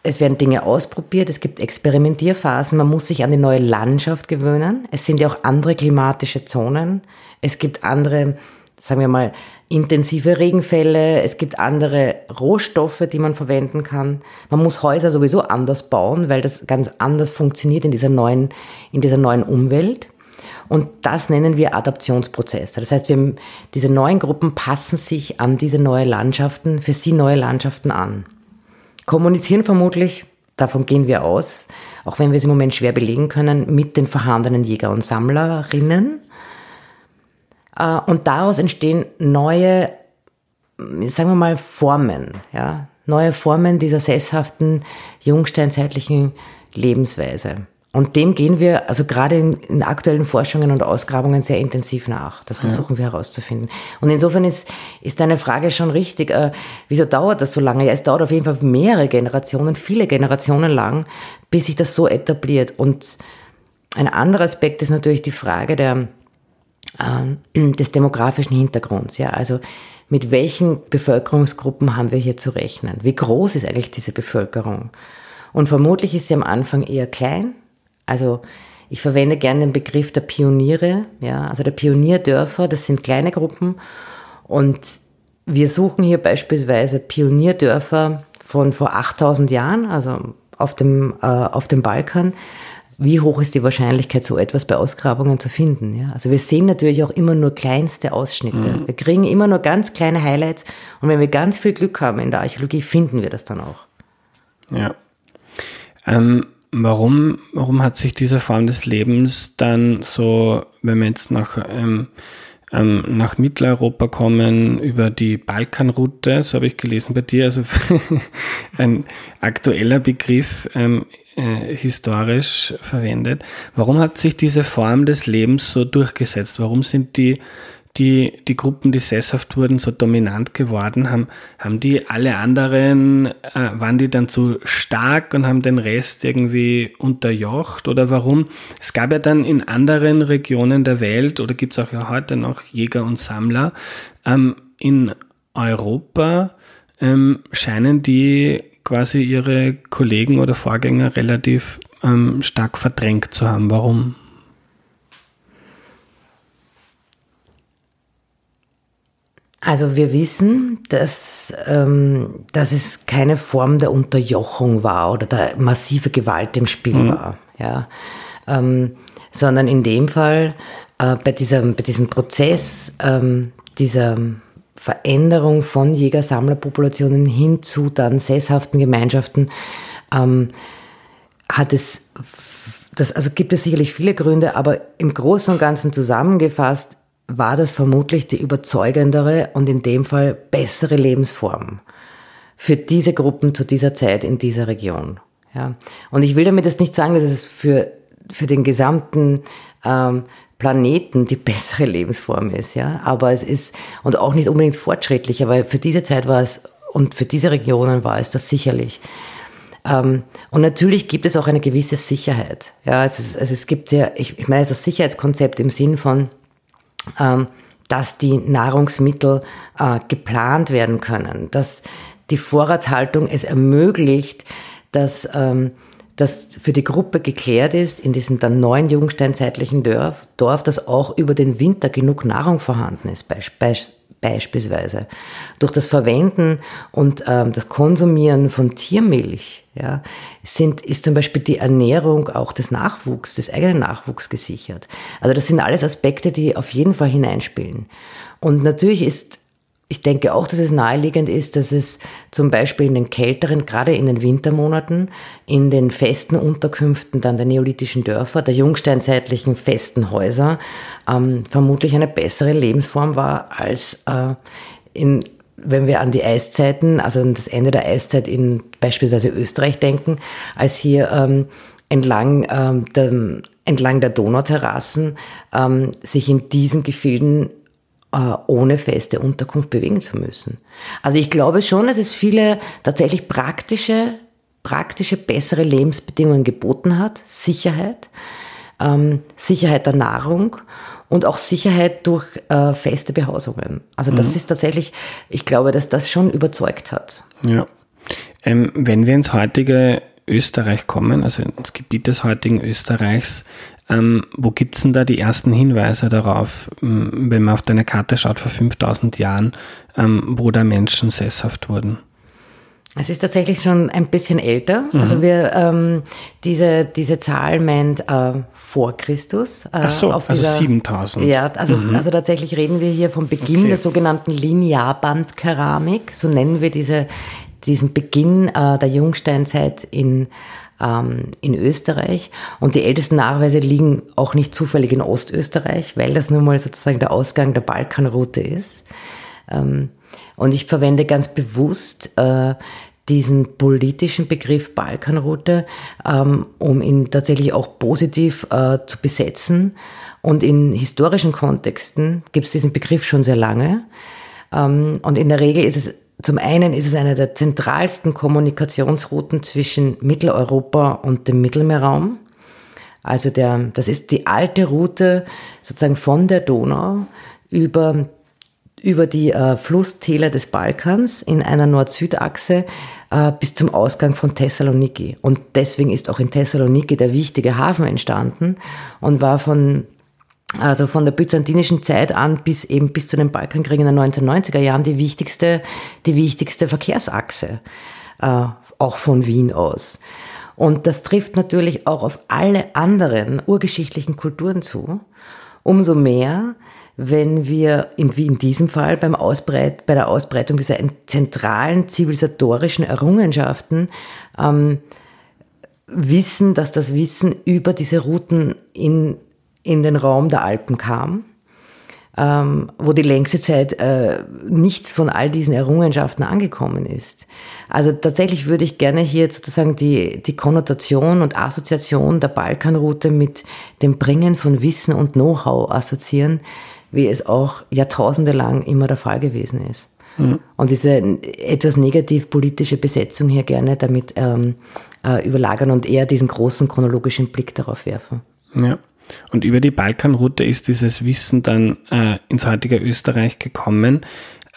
es werden Dinge ausprobiert, es gibt Experimentierphasen, man muss sich an die neue Landschaft gewöhnen. Es sind ja auch andere klimatische Zonen. Es gibt andere, sagen wir mal, intensive Regenfälle, es gibt andere Rohstoffe, die man verwenden kann. Man muss Häuser sowieso anders bauen, weil das ganz anders funktioniert in dieser neuen, in dieser neuen Umwelt. Und das nennen wir Adaptionsprozesse. Das heißt, wir, diese neuen Gruppen passen sich an diese neuen Landschaften, für sie neue Landschaften an. Kommunizieren vermutlich, davon gehen wir aus, auch wenn wir es im Moment schwer belegen können, mit den vorhandenen Jäger und Sammlerinnen. Äh, und daraus entstehen neue, sagen wir mal, Formen, ja, neue Formen dieser sesshaften, jungsteinzeitlichen Lebensweise. Und dem gehen wir also gerade in, in, aktuellen Forschungen und Ausgrabungen sehr intensiv nach. Das versuchen ja. wir herauszufinden. Und insofern ist, ist deine Frage schon richtig. Äh, wieso dauert das so lange? Ja, es dauert auf jeden Fall mehrere Generationen, viele Generationen lang, bis sich das so etabliert. Und ein anderer Aspekt ist natürlich die Frage der, äh, des demografischen Hintergrunds. Ja, also mit welchen Bevölkerungsgruppen haben wir hier zu rechnen? Wie groß ist eigentlich diese Bevölkerung? Und vermutlich ist sie am Anfang eher klein also ich verwende gerne den Begriff der Pioniere, ja, also der Pionierdörfer, das sind kleine Gruppen und wir suchen hier beispielsweise Pionierdörfer von vor 8000 Jahren, also auf dem, äh, auf dem Balkan. Wie hoch ist die Wahrscheinlichkeit, so etwas bei Ausgrabungen zu finden? Ja? Also wir sehen natürlich auch immer nur kleinste Ausschnitte. Mhm. Wir kriegen immer nur ganz kleine Highlights und wenn wir ganz viel Glück haben in der Archäologie, finden wir das dann auch. Ja. Ähm warum, warum hat sich diese Form des Lebens dann so, wenn wir jetzt nach, ähm, ähm, nach Mitteleuropa kommen, über die Balkanroute, so habe ich gelesen bei dir, also ein aktueller Begriff, ähm, äh, historisch verwendet. Warum hat sich diese Form des Lebens so durchgesetzt? Warum sind die die, die Gruppen, die sesshaft wurden, so dominant geworden? Haben, haben die alle anderen, äh, waren die dann zu stark und haben den Rest irgendwie unterjocht? Oder warum? Es gab ja dann in anderen Regionen der Welt, oder gibt es auch ja heute noch Jäger und Sammler, ähm, in Europa ähm, scheinen die quasi ihre Kollegen oder Vorgänger relativ ähm, stark verdrängt zu haben. Warum? Also wir wissen, dass, ähm, dass es keine Form der Unterjochung war oder der massive Gewalt im Spiel mhm. war, ja, ähm, sondern in dem Fall äh, bei, dieser, bei diesem Prozess ähm, dieser Veränderung von Jäger-Sammler-Populationen hin zu dann sesshaften Gemeinschaften ähm, hat es das, also gibt es sicherlich viele Gründe, aber im Großen und Ganzen zusammengefasst war das vermutlich die überzeugendere und in dem Fall bessere Lebensform für diese Gruppen zu dieser Zeit in dieser Region. Ja. Und ich will damit jetzt nicht sagen, dass es für, für den gesamten ähm, Planeten die bessere Lebensform ist, ja. Aber es ist, und auch nicht unbedingt fortschrittlich, aber für diese Zeit war es, und für diese Regionen war es das sicherlich. Ähm, und natürlich gibt es auch eine gewisse Sicherheit. Ja, es, ist, also es gibt ja, ich, ich meine, das Sicherheitskonzept im Sinn von, dass die Nahrungsmittel äh, geplant werden können, dass die Vorratshaltung es ermöglicht, dass ähm, das für die Gruppe geklärt ist, in diesem dann neuen jungsteinzeitlichen Dorf, Dorf, dass auch über den Winter genug Nahrung vorhanden ist, beispielsweise. Durch das Verwenden und ähm, das Konsumieren von Tiermilch ja, sind, ist zum Beispiel die Ernährung auch des Nachwuchs, des eigenen Nachwuchs gesichert. Also das sind alles Aspekte, die auf jeden Fall hineinspielen. Und natürlich ist ich denke auch, dass es naheliegend ist, dass es zum Beispiel in den kälteren, gerade in den Wintermonaten, in den festen Unterkünften dann der neolithischen Dörfer, der jungsteinzeitlichen festen Häuser, ähm, vermutlich eine bessere Lebensform war als äh, in wenn wir an die Eiszeiten, also an das Ende der Eiszeit in beispielsweise Österreich denken, als hier ähm, entlang, ähm, der, entlang der Donauterrassen ähm, sich in diesen Gefilden ohne feste Unterkunft bewegen zu müssen. Also ich glaube schon, dass es viele tatsächlich praktische, praktische, bessere Lebensbedingungen geboten hat. Sicherheit, ähm, Sicherheit der Nahrung und auch Sicherheit durch äh, feste Behausungen. Also das mhm. ist tatsächlich, ich glaube, dass das schon überzeugt hat. Ja. Ähm, wenn wir ins heutige Österreich kommen, also ins Gebiet des heutigen Österreichs, ähm, wo gibt es denn da die ersten Hinweise darauf, ähm, wenn man auf deine Karte schaut vor 5000 Jahren, ähm, wo da Menschen sesshaft wurden? Es ist tatsächlich schon ein bisschen älter. Mhm. Also wir ähm, diese diese Zahl meint äh, vor Christus. Äh, Ach so, also dieser, 7000. Ja, also mhm. also tatsächlich reden wir hier vom Beginn okay. der sogenannten Linearbandkeramik. So nennen wir diese diesen Beginn äh, der Jungsteinzeit in ähm, in Österreich. Und die ältesten Nachweise liegen auch nicht zufällig in Ostösterreich, weil das nun mal sozusagen der Ausgang der Balkanroute ist. Ähm, und ich verwende ganz bewusst äh, diesen politischen Begriff Balkanroute, ähm, um ihn tatsächlich auch positiv äh, zu besetzen. Und in historischen Kontexten gibt es diesen Begriff schon sehr lange. Ähm, und in der Regel ist es zum einen ist es eine der zentralsten Kommunikationsrouten zwischen Mitteleuropa und dem Mittelmeerraum. Also der, das ist die alte Route sozusagen von der Donau über, über die äh, Flusstäler des Balkans in einer Nord-Süd-Achse äh, bis zum Ausgang von Thessaloniki. Und deswegen ist auch in Thessaloniki der wichtige Hafen entstanden und war von also von der byzantinischen Zeit an bis eben bis zu den Balkankriegen in den 1990er Jahren die wichtigste, die wichtigste Verkehrsachse, äh, auch von Wien aus. Und das trifft natürlich auch auf alle anderen urgeschichtlichen Kulturen zu. Umso mehr, wenn wir in, wie in diesem Fall beim Ausbreit, bei der Ausbreitung dieser zentralen zivilisatorischen Errungenschaften ähm, wissen, dass das Wissen über diese Routen in in den Raum der Alpen kam, ähm, wo die längste Zeit äh, nichts von all diesen Errungenschaften angekommen ist. Also tatsächlich würde ich gerne hier sozusagen die, die Konnotation und Assoziation der Balkanroute mit dem Bringen von Wissen und Know-how assoziieren, wie es auch jahrtausende lang immer der Fall gewesen ist. Mhm. Und diese etwas negativ politische Besetzung hier gerne damit ähm, äh, überlagern und eher diesen großen chronologischen Blick darauf werfen. Ja. Und über die Balkanroute ist dieses Wissen dann äh, ins heutige Österreich gekommen.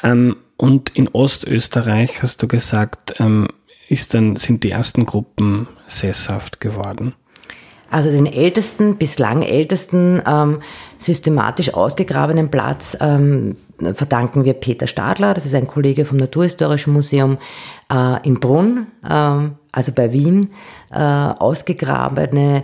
Ähm, und in Ostösterreich, hast du gesagt, ähm, ist dann, sind die ersten Gruppen sesshaft geworden. Also den ältesten, bislang ältesten, ähm, systematisch ausgegrabenen Platz ähm, verdanken wir Peter Stadler, das ist ein Kollege vom Naturhistorischen Museum äh, in Brunn, äh, also bei Wien, äh, ausgegrabene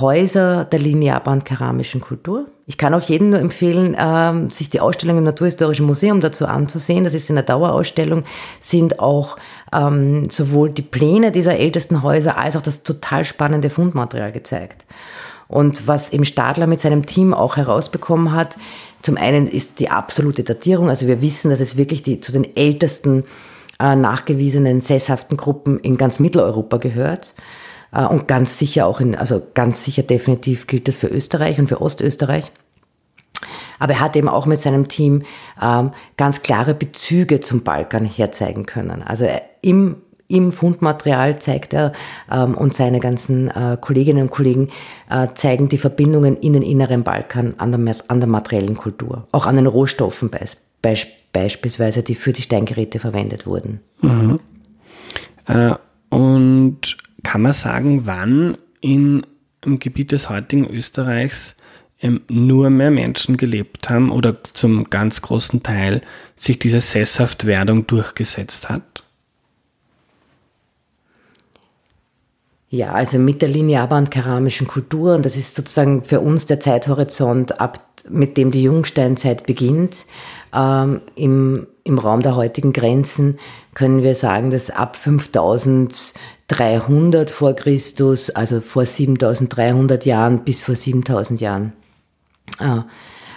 Häuser der linearband-keramischen Kultur. Ich kann auch jedem nur empfehlen, ähm, sich die Ausstellung im Naturhistorischen Museum dazu anzusehen. Das ist in der Dauerausstellung, sind auch ähm, sowohl die Pläne dieser ältesten Häuser als auch das total spannende Fundmaterial gezeigt. Und was eben Stadler mit seinem Team auch herausbekommen hat, zum einen ist die absolute Datierung. Also wir wissen, dass es wirklich die, zu den ältesten äh, nachgewiesenen sesshaften Gruppen in ganz Mitteleuropa gehört. Äh, und ganz sicher auch in, also ganz sicher definitiv gilt das für Österreich und für Ostösterreich. Aber er hat eben auch mit seinem Team ähm, ganz klare Bezüge zum Balkan herzeigen können. Also im, im Fundmaterial zeigt er ähm, und seine ganzen äh, Kolleginnen und Kollegen äh, zeigen die Verbindungen in den inneren Balkan an der, an der materiellen Kultur. Auch an den Rohstoffen beisp beispielsweise, die für die Steingeräte verwendet wurden. Mhm. Äh, und kann man sagen, wann in, im Gebiet des heutigen Österreichs ähm, nur mehr Menschen gelebt haben oder zum ganz großen Teil sich diese Sesshaftwerdung durchgesetzt hat? Ja, also mit der linearbaren keramischen Kultur, und das ist sozusagen für uns der Zeithorizont, ab, mit dem die Jungsteinzeit beginnt, ähm, im, im Raum der heutigen Grenzen können wir sagen, dass ab 5300 vor Christus, also vor 7300 Jahren bis vor 7000 Jahren, äh,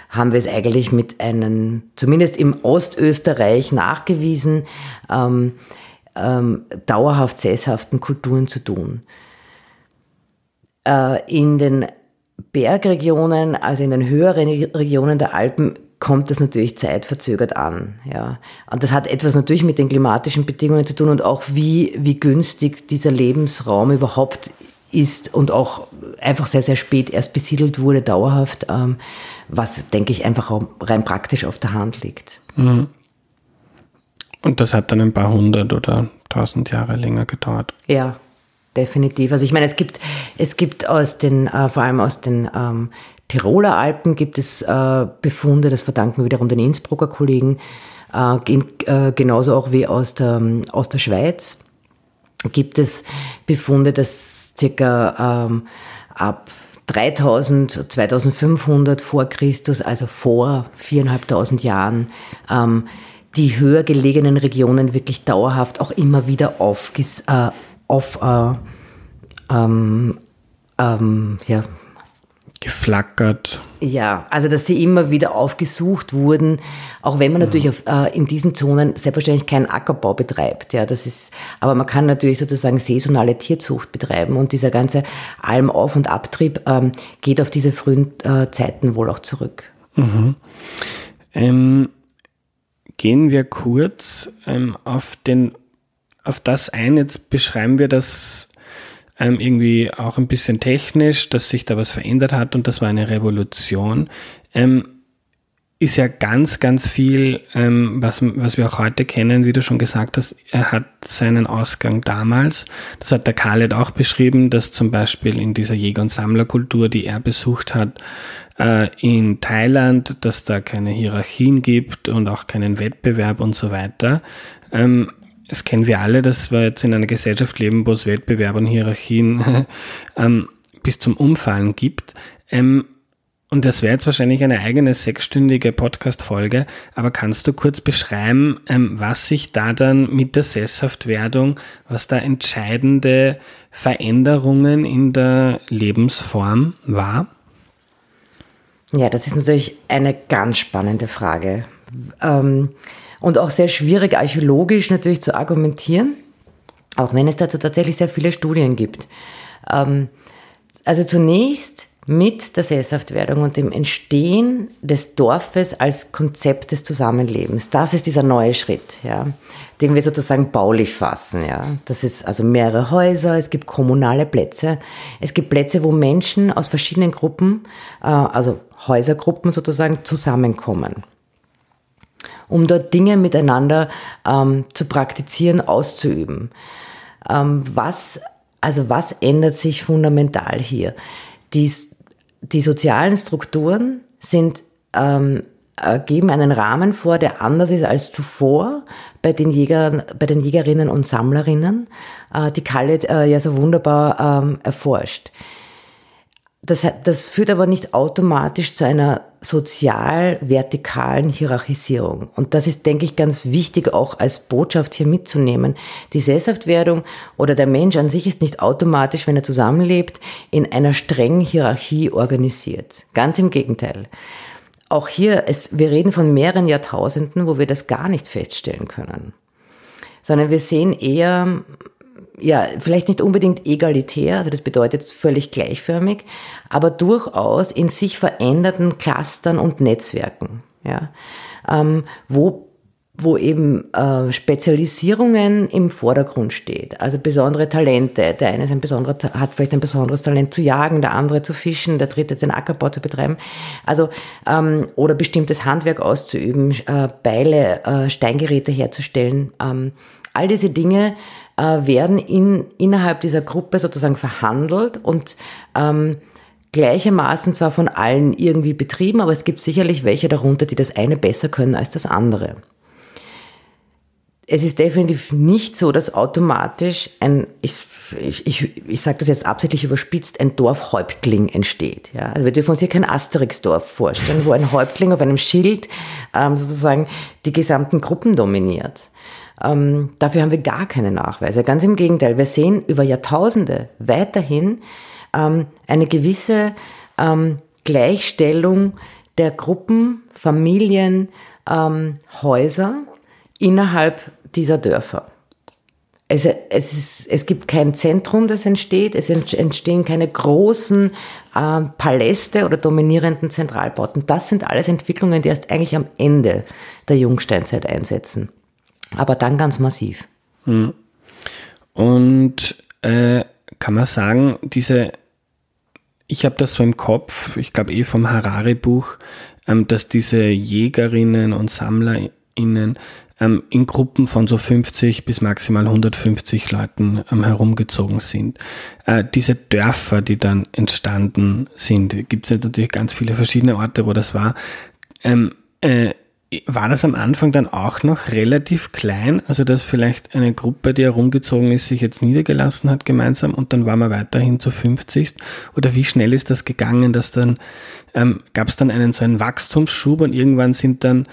haben wir es eigentlich mit einem, zumindest im Ostösterreich nachgewiesen, ähm, ähm, dauerhaft sesshaften Kulturen zu tun. Äh, in den Bergregionen, also in den höheren Regionen der Alpen, kommt das natürlich zeitverzögert an. Ja. Und das hat etwas natürlich mit den klimatischen Bedingungen zu tun und auch wie, wie günstig dieser Lebensraum überhaupt ist und auch einfach sehr, sehr spät erst besiedelt wurde, dauerhaft, ähm, was, denke ich, einfach auch rein praktisch auf der Hand liegt. Mhm. Und das hat dann ein paar hundert oder tausend Jahre länger gedauert. Ja, definitiv. Also ich meine, es gibt, es gibt aus den, äh, vor allem aus den ähm, Tiroler Alpen gibt es äh, Befunde, das verdanken wiederum den Innsbrucker Kollegen, äh, äh, genauso auch wie aus der, aus der Schweiz. Gibt es Befunde, dass circa ähm, ab 3000, 2500 vor Christus, also vor viereinhalbtausend Jahren, ähm, die höher gelegenen Regionen wirklich dauerhaft auch immer wieder aufges, äh, auf, äh, ähm, ähm, ja, geflackert. Ja, also dass sie immer wieder aufgesucht wurden, auch wenn man natürlich ja. auf, äh, in diesen Zonen selbstverständlich keinen Ackerbau betreibt. Ja, das ist, aber man kann natürlich sozusagen saisonale Tierzucht betreiben und dieser ganze Almauf- und Abtrieb ähm, geht auf diese frühen äh, Zeiten wohl auch zurück. Mhm. Ähm, gehen wir kurz ähm, auf den auf das ein. Jetzt beschreiben wir das ähm, irgendwie auch ein bisschen technisch, dass sich da was verändert hat und das war eine Revolution. Ähm, ist ja ganz, ganz viel, ähm, was, was wir auch heute kennen, wie du schon gesagt hast, er hat seinen Ausgang damals. Das hat der Khaled auch beschrieben, dass zum Beispiel in dieser Jäger- und Sammlerkultur, die er besucht hat, äh, in Thailand, dass da keine Hierarchien gibt und auch keinen Wettbewerb und so weiter. Ähm, das kennen wir alle, dass wir jetzt in einer Gesellschaft leben, wo es Wettbewerb und Hierarchien ähm, bis zum Umfallen gibt. Ähm, und das wäre jetzt wahrscheinlich eine eigene sechsstündige Podcast-Folge, aber kannst du kurz beschreiben, ähm, was sich da dann mit der Sesshaftwerdung, was da entscheidende Veränderungen in der Lebensform war? Ja, das ist natürlich eine ganz spannende Frage. Ähm, und auch sehr schwierig archäologisch natürlich zu argumentieren, auch wenn es dazu tatsächlich sehr viele Studien gibt. Ähm, also zunächst mit der Sesshaftwerdung und dem Entstehen des Dorfes als Konzept des Zusammenlebens. Das ist dieser neue Schritt, ja, den wir sozusagen baulich fassen. Ja. Das ist also mehrere Häuser, es gibt kommunale Plätze, es gibt Plätze, wo Menschen aus verschiedenen Gruppen, äh, also Häusergruppen sozusagen, zusammenkommen um dort Dinge miteinander ähm, zu praktizieren, auszuüben. Ähm, was, also was ändert sich fundamental hier? Die, die sozialen Strukturen sind ähm, äh, geben einen Rahmen vor, der anders ist als zuvor bei den Jägern, bei den Jägerinnen und Sammlerinnen, äh, die Khaled äh, ja so wunderbar ähm, erforscht. Das, das führt aber nicht automatisch zu einer sozial-vertikalen Hierarchisierung. Und das ist, denke ich, ganz wichtig auch als Botschaft hier mitzunehmen. Die Sesshaftwerdung oder der Mensch an sich ist nicht automatisch, wenn er zusammenlebt, in einer strengen Hierarchie organisiert. Ganz im Gegenteil. Auch hier, es, wir reden von mehreren Jahrtausenden, wo wir das gar nicht feststellen können. Sondern wir sehen eher ja, vielleicht nicht unbedingt egalitär, also das bedeutet völlig gleichförmig, aber durchaus in sich veränderten Clustern und Netzwerken, ja, ähm, wo wo eben äh, Spezialisierungen im Vordergrund steht, also besondere Talente. Der eine ist ein besonderer, hat vielleicht ein besonderes Talent zu jagen, der andere zu fischen, der dritte den Ackerbau zu betreiben, also ähm, oder bestimmtes Handwerk auszuüben, äh, Beile, äh, Steingeräte herzustellen. Ähm, all diese Dinge äh, werden in, innerhalb dieser Gruppe sozusagen verhandelt und ähm, gleichermaßen zwar von allen irgendwie betrieben, aber es gibt sicherlich welche darunter, die das eine besser können als das andere. Es ist definitiv nicht so, dass automatisch ein, ich, ich, ich, ich sage das jetzt absichtlich überspitzt, ein Dorfhäuptling entsteht. Ja? Also wir dürfen uns hier kein Asterix-Dorf vorstellen, wo ein Häuptling auf einem Schild ähm, sozusagen die gesamten Gruppen dominiert. Ähm, dafür haben wir gar keine Nachweise. Ganz im Gegenteil, wir sehen über Jahrtausende weiterhin ähm, eine gewisse ähm, Gleichstellung der Gruppen, Familien, ähm, Häuser innerhalb dieser Dörfer. Es, es, ist, es gibt kein Zentrum, das entsteht. Es entstehen keine großen äh, Paläste oder dominierenden Zentralbauten. Das sind alles Entwicklungen, die erst eigentlich am Ende der Jungsteinzeit einsetzen. Aber dann ganz massiv. Hm. Und äh, kann man sagen, diese, ich habe das so im Kopf, ich glaube eh vom Harari-Buch, ähm, dass diese Jägerinnen und SammlerInnen ähm, in Gruppen von so 50 bis maximal 150 Leuten ähm, herumgezogen sind. Äh, diese Dörfer, die dann entstanden sind, gibt es natürlich ganz viele verschiedene Orte, wo das war. Ähm, äh, war das am Anfang dann auch noch relativ klein? Also, dass vielleicht eine Gruppe, die herumgezogen ist, sich jetzt niedergelassen hat gemeinsam und dann war man weiterhin zu 50? Oder wie schnell ist das gegangen, dass dann, ähm, gab es dann einen so einen Wachstumsschub und irgendwann sind dann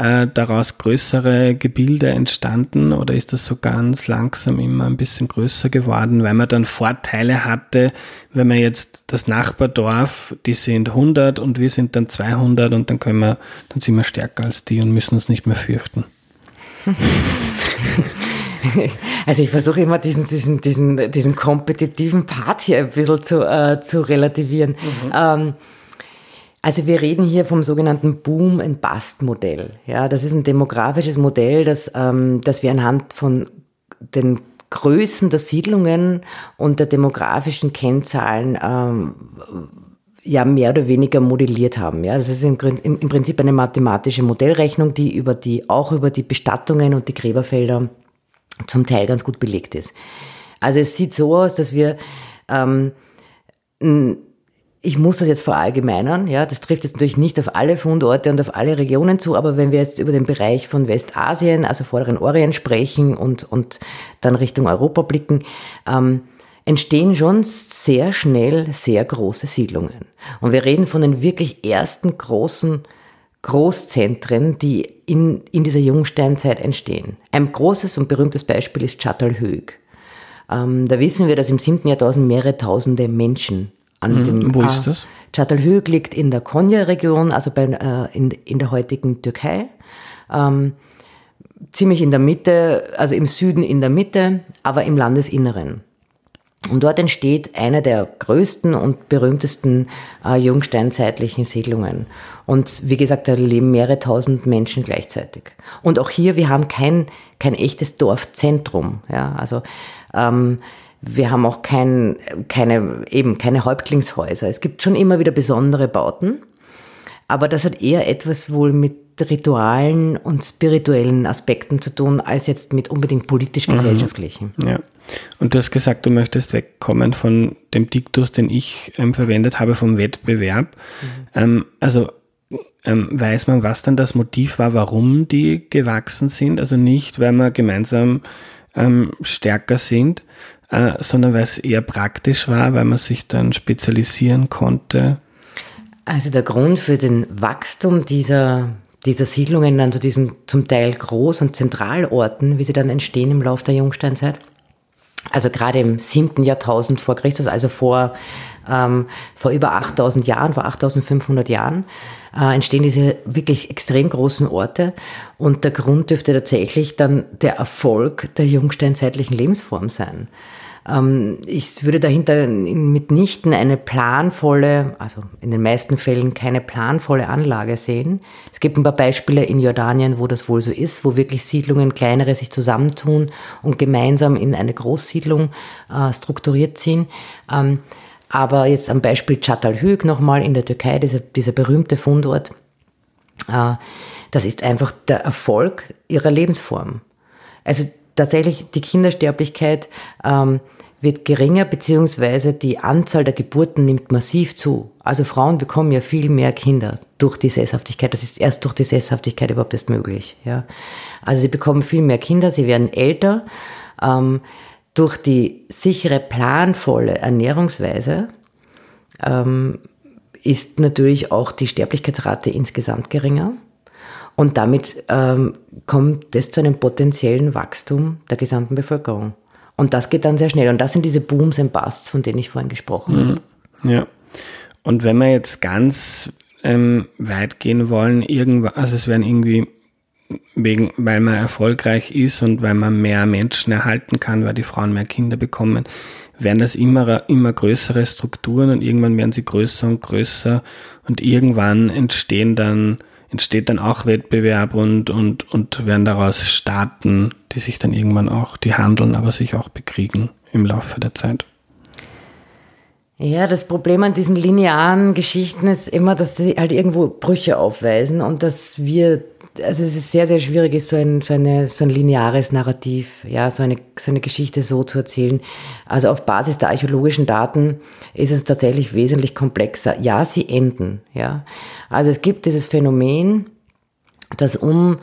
äh, daraus größere Gebilde entstanden oder ist das so ganz langsam immer ein bisschen größer geworden, weil man dann Vorteile hatte, wenn man jetzt das Nachbardorf, die sind 100 und wir sind dann 200 und dann können wir, dann sind wir stärker als die und müssen uns nicht mehr fürchten. Also ich versuche immer diesen, diesen, diesen, diesen kompetitiven Part hier ein bisschen zu, äh, zu relativieren. Mhm. Ähm, also wir reden hier vom sogenannten Boom-and-Bust-Modell. Ja, das ist ein demografisches Modell, das, ähm, das wir anhand von den Größen der Siedlungen und der demografischen Kennzahlen ähm, ja mehr oder weniger modelliert haben. Ja, das ist im, im, Prinzip eine mathematische Modellrechnung, die über die auch über die Bestattungen und die Gräberfelder zum Teil ganz gut belegt ist. Also es sieht so aus, dass wir ähm, ich muss das jetzt verallgemeinern, ja, das trifft jetzt natürlich nicht auf alle Fundorte und auf alle Regionen zu, aber wenn wir jetzt über den Bereich von Westasien, also Vorderen Orient sprechen und, und dann Richtung Europa blicken, ähm, entstehen schon sehr schnell sehr große Siedlungen. Und wir reden von den wirklich ersten großen Großzentren, die in, in dieser Jungsteinzeit entstehen. Ein großes und berühmtes Beispiel ist Çatalhöyük. Ähm, da wissen wir, dass im 7. Jahrtausend mehrere tausende Menschen an mhm. dem, Wo ist das? Çatalhöyük liegt in der Konya-Region, also bei, äh, in, in der heutigen Türkei. Ähm, ziemlich in der Mitte, also im Süden in der Mitte, aber im Landesinneren. Und dort entsteht eine der größten und berühmtesten äh, jungsteinzeitlichen Siedlungen. Und wie gesagt, da leben mehrere tausend Menschen gleichzeitig. Und auch hier, wir haben kein, kein echtes Dorfzentrum. Ja, also ähm, wir haben auch kein, keine, eben keine Häuptlingshäuser. Es gibt schon immer wieder besondere Bauten, aber das hat eher etwas wohl mit ritualen und spirituellen Aspekten zu tun, als jetzt mit unbedingt politisch-gesellschaftlichen. Mhm. Ja. Und du hast gesagt, du möchtest wegkommen von dem Diktus, den ich ähm, verwendet habe, vom Wettbewerb. Mhm. Ähm, also ähm, weiß man, was dann das Motiv war, warum die gewachsen sind? Also nicht, weil wir gemeinsam ähm, stärker sind, äh, sondern weil es eher praktisch war, weil man sich dann spezialisieren konnte? Also der Grund für den Wachstum dieser, dieser Siedlungen dann zu diesen zum Teil Groß- und Zentralorten, wie sie dann entstehen im Laufe der Jungsteinzeit, also gerade im siebten Jahrtausend vor Christus, also vor, ähm, vor über 8000 Jahren, vor 8500 Jahren, äh, entstehen diese wirklich extrem großen Orte. Und der Grund dürfte tatsächlich dann der Erfolg der jungsteinzeitlichen Lebensform sein. Ähm, ich würde dahinter mitnichten eine planvolle, also in den meisten Fällen keine planvolle Anlage sehen. Es gibt ein paar Beispiele in Jordanien, wo das wohl so ist, wo wirklich Siedlungen, kleinere sich zusammentun und gemeinsam in eine Großsiedlung äh, strukturiert ziehen. Ähm, aber jetzt am Beispiel Çatalhöyük nochmal in der Türkei, dieser, dieser berühmte Fundort, äh, das ist einfach der Erfolg ihrer Lebensform. Also tatsächlich die Kindersterblichkeit ähm, wird geringer, beziehungsweise die Anzahl der Geburten nimmt massiv zu. Also Frauen bekommen ja viel mehr Kinder durch die Sesshaftigkeit. Das ist erst durch die Sesshaftigkeit überhaupt erst möglich. Ja. Also sie bekommen viel mehr Kinder, sie werden älter. Ähm, durch die sichere, planvolle Ernährungsweise ähm, ist natürlich auch die Sterblichkeitsrate insgesamt geringer. Und damit ähm, kommt es zu einem potenziellen Wachstum der gesamten Bevölkerung. Und das geht dann sehr schnell. Und das sind diese Booms and Busts, von denen ich vorhin gesprochen mhm. habe. Ja. Und wenn wir jetzt ganz ähm, weit gehen wollen, also es werden irgendwie wegen, weil man erfolgreich ist und weil man mehr Menschen erhalten kann, weil die Frauen mehr Kinder bekommen, werden das immer, immer größere Strukturen und irgendwann werden sie größer und größer und irgendwann entstehen dann entsteht dann auch Wettbewerb und, und, und werden daraus Staaten, die sich dann irgendwann auch, die handeln, aber sich auch bekriegen im Laufe der Zeit. Ja, das Problem an diesen linearen Geschichten ist immer, dass sie halt irgendwo Brüche aufweisen und dass wir also es ist sehr, sehr schwierig, ist so ein, so, eine, so ein lineares Narrativ, ja, so eine, so eine Geschichte so zu erzählen. Also auf Basis der archäologischen Daten ist es tatsächlich wesentlich komplexer. Ja, sie enden, ja. Also es gibt dieses Phänomen, dass um,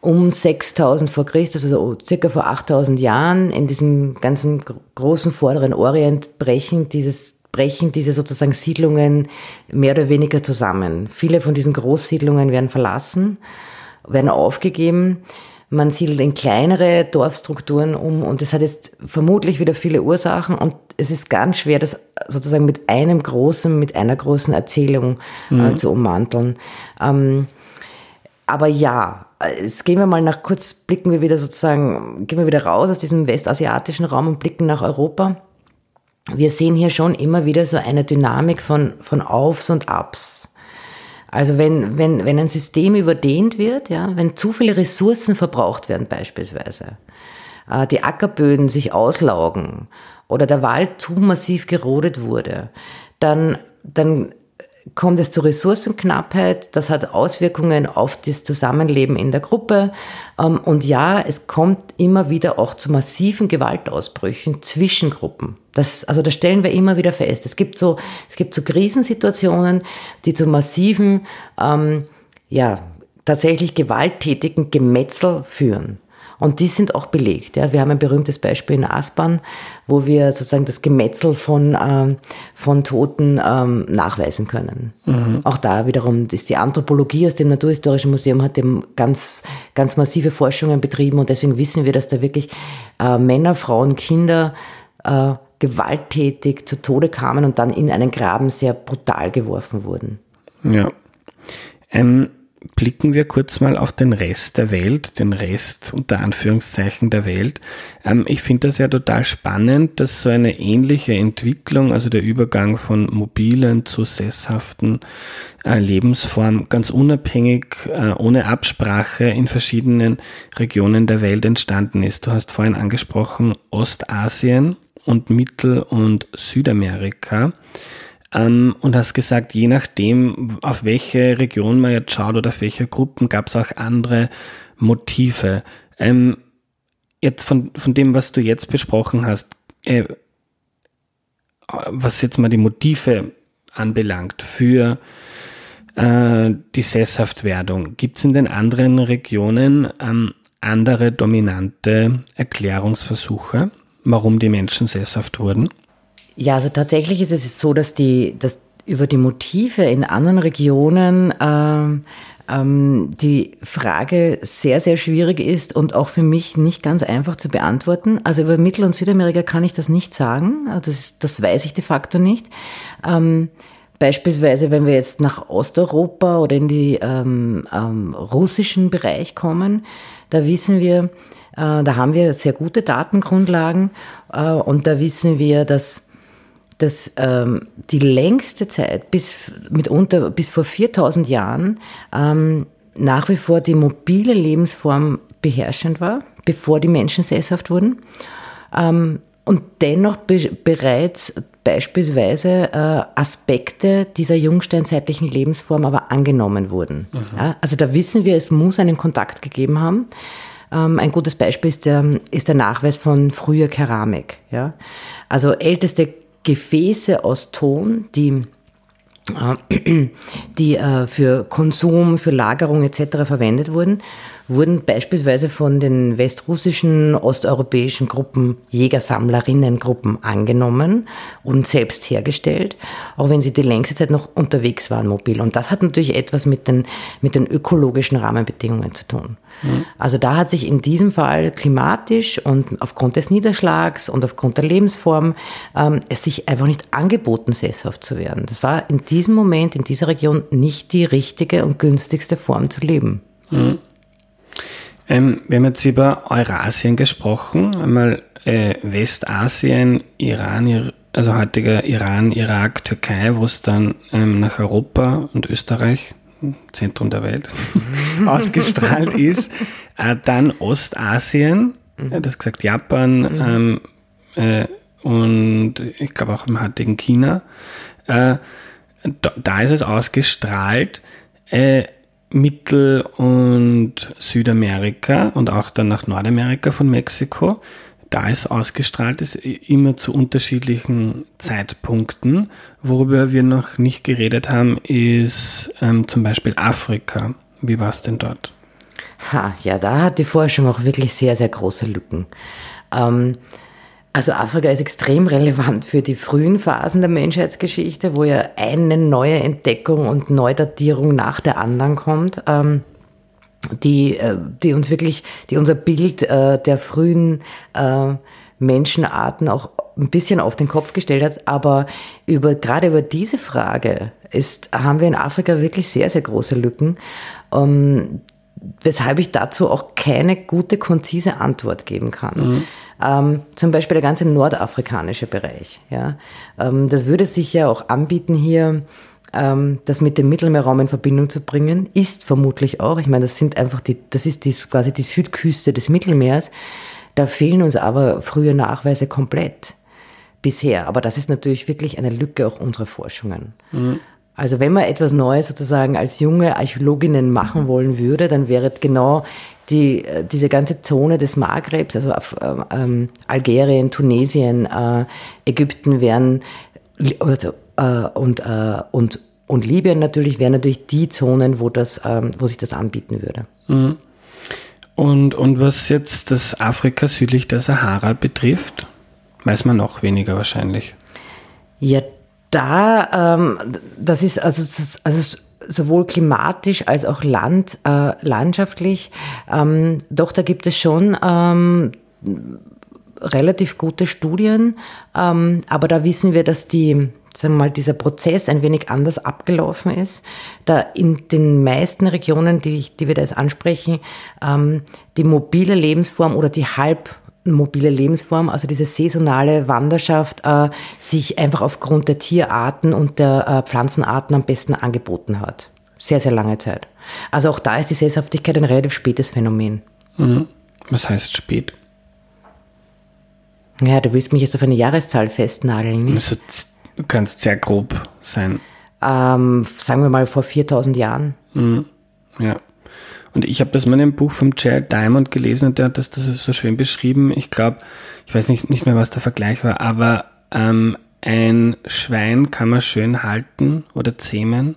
um 6000 vor Christus, also circa vor 8000 Jahren, in diesem ganzen großen vorderen Orient brechen dieses brechen diese sozusagen Siedlungen mehr oder weniger zusammen. Viele von diesen Großsiedlungen werden verlassen werden aufgegeben. Man siedelt in kleinere Dorfstrukturen um und das hat jetzt vermutlich wieder viele Ursachen und es ist ganz schwer, das sozusagen mit einem großen, mit einer großen Erzählung äh, mhm. äh, zu ummanteln. Ähm, aber ja, jetzt gehen wir mal nach kurz, blicken wir wieder sozusagen, gehen wir wieder raus aus diesem westasiatischen Raum und blicken nach Europa. Wir sehen hier schon immer wieder so eine Dynamik von, von Aufs und Abs. Also wenn, wenn, wenn ein System überdehnt wird, ja, wenn zu viele Ressourcen verbraucht werden beispielsweise, äh, die Ackerböden sich auslaugen oder der Wald zu massiv gerodet wurde, dann, dann kommt es zu Ressourcenknappheit, das hat Auswirkungen auf das Zusammenleben in der Gruppe. Ähm, und ja, es kommt immer wieder auch zu massiven Gewaltausbrüchen zwischen Gruppen. Das, also das stellen wir immer wieder fest. Es gibt so, es gibt so Krisensituationen, die zu massiven, ähm, ja, tatsächlich gewalttätigen Gemetzel führen. Und die sind auch belegt. Ja. Wir haben ein berühmtes Beispiel in Aspern, wo wir sozusagen das Gemetzel von, ähm, von Toten ähm, nachweisen können. Mhm. Auch da wiederum ist die Anthropologie aus dem Naturhistorischen Museum hat dem ganz, ganz massive Forschungen betrieben und deswegen wissen wir, dass da wirklich äh, Männer, Frauen, Kinder äh, gewalttätig zu Tode kamen und dann in einen Graben sehr brutal geworfen wurden. Ja. Ähm, blicken wir kurz mal auf den Rest der Welt, den Rest unter Anführungszeichen der Welt. Ähm, ich finde das ja total spannend, dass so eine ähnliche Entwicklung, also der Übergang von mobilen zu sesshaften äh, Lebensform, ganz unabhängig, äh, ohne Absprache in verschiedenen Regionen der Welt entstanden ist. Du hast vorhin angesprochen Ostasien und Mittel- und Südamerika ähm, und hast gesagt, je nachdem, auf welche Region man jetzt schaut oder auf welche Gruppen, gab es auch andere Motive. Ähm, jetzt von, von dem, was du jetzt besprochen hast, äh, was jetzt mal die Motive anbelangt für äh, die Sesshaftwerdung, gibt es in den anderen Regionen ähm, andere dominante Erklärungsversuche, warum die Menschen sesshaft wurden? Ja, also tatsächlich ist es so, dass die, dass über die Motive in anderen Regionen ähm, ähm, die Frage sehr, sehr schwierig ist und auch für mich nicht ganz einfach zu beantworten. Also über Mittel- und Südamerika kann ich das nicht sagen. Das, das weiß ich de facto nicht. Ähm, Beispielsweise, wenn wir jetzt nach Osteuropa oder in die ähm, ähm, russischen Bereich kommen, da wissen wir, äh, da haben wir sehr gute Datengrundlagen äh, und da wissen wir, dass dass ähm, die längste Zeit, bis mitunter bis vor 4000 Jahren, ähm, nach wie vor die mobile Lebensform beherrschend war, bevor die Menschen sesshaft wurden. Ähm, und dennoch be bereits beispielsweise äh, Aspekte dieser jungsteinzeitlichen Lebensform aber angenommen wurden. Ja, also da wissen wir, es muss einen Kontakt gegeben haben. Ähm, ein gutes Beispiel ist der, ist der Nachweis von früher Keramik. Ja? Also älteste Gefäße aus Ton, die äh, die äh, für Konsum, für Lagerung etc. verwendet wurden, wurden beispielsweise von den westrussischen, osteuropäischen Gruppen, Jägersammlerinnengruppen angenommen und selbst hergestellt, auch wenn sie die längste Zeit noch unterwegs waren mobil. Und das hat natürlich etwas mit den, mit den ökologischen Rahmenbedingungen zu tun. Also da hat sich in diesem Fall klimatisch und aufgrund des Niederschlags und aufgrund der Lebensform ähm, es sich einfach nicht angeboten, sesshaft zu werden. Das war in diesem Moment, in dieser Region nicht die richtige und günstigste Form zu leben. Mhm. Ähm, wir haben jetzt über Eurasien gesprochen, einmal äh, Westasien, Iran, also heutiger Iran, Irak, Türkei, wo es dann ähm, nach Europa und Österreich Zentrum der Welt, ausgestrahlt ist. Äh, dann Ostasien, mhm. das gesagt Japan mhm. ähm, äh, und ich glaube auch im heutigen China. Äh, da, da, ist es ausgestrahlt. Äh, Mittel- und Südamerika und auch dann nach Nordamerika von Mexiko da es ausgestrahlt ist, immer zu unterschiedlichen Zeitpunkten. Worüber wir noch nicht geredet haben, ist ähm, zum Beispiel Afrika. Wie war es denn dort? Ha, ja, da hat die Forschung auch wirklich sehr, sehr große Lücken. Ähm, also Afrika ist extrem relevant für die frühen Phasen der Menschheitsgeschichte, wo ja eine neue Entdeckung und Neudatierung nach der anderen kommt. Ähm, die, äh, die uns wirklich, die unser Bild äh, der frühen äh, Menschenarten auch ein bisschen auf den Kopf gestellt hat. Aber über, gerade über diese Frage ist, haben wir in Afrika wirklich sehr, sehr große Lücken. Ähm, weshalb ich dazu auch keine gute, konzise Antwort geben kann. Mhm. Ähm, zum Beispiel der ganze nordafrikanische Bereich. Ja? Ähm, das würde sich ja auch anbieten, hier ähm, das mit dem Mittelmeerraum in Verbindung zu bringen, ist vermutlich auch, ich meine, das sind einfach die, das ist die, quasi die Südküste des Mittelmeers. Da fehlen uns aber frühe Nachweise komplett bisher. Aber das ist natürlich wirklich eine Lücke auch unserer Forschungen. Mhm. Also wenn man etwas Neues sozusagen als junge Archäologinnen machen wollen würde, dann wäre genau die, äh, diese ganze Zone des Maghrebs, also auf, ähm, Algerien, Tunesien, äh, Ägypten wären also, äh, und, äh, und, und Libyen natürlich wären natürlich die Zonen, wo, das, ähm, wo sich das anbieten würde. Mhm. Und, und was jetzt das Afrika südlich der Sahara betrifft, weiß man noch weniger wahrscheinlich. Ja, da, ähm, das ist also, also sowohl klimatisch als auch land, äh, landschaftlich, ähm, doch da gibt es schon ähm, relativ gute Studien, ähm, aber da wissen wir, dass die sagen wir mal, dieser Prozess ein wenig anders abgelaufen ist. Da in den meisten Regionen, die, ich, die wir da jetzt ansprechen, ähm, die mobile Lebensform oder die halb mobile Lebensform, also diese saisonale Wanderschaft, äh, sich einfach aufgrund der Tierarten und der äh, Pflanzenarten am besten angeboten hat. Sehr, sehr lange Zeit. Also auch da ist die Sesshaftigkeit ein relativ spätes Phänomen. Mhm. Was heißt spät? Ja, du willst mich jetzt auf eine Jahreszahl festnageln. Nicht? Also Du kannst sehr grob sein. Ähm, sagen wir mal vor 4000 Jahren. Mhm. Ja. Und ich habe das mal in einem Buch von Jared Diamond gelesen und der hat das, das so schön beschrieben. Ich glaube, ich weiß nicht, nicht mehr, was der Vergleich war, aber ähm, ein Schwein kann man schön halten oder zähmen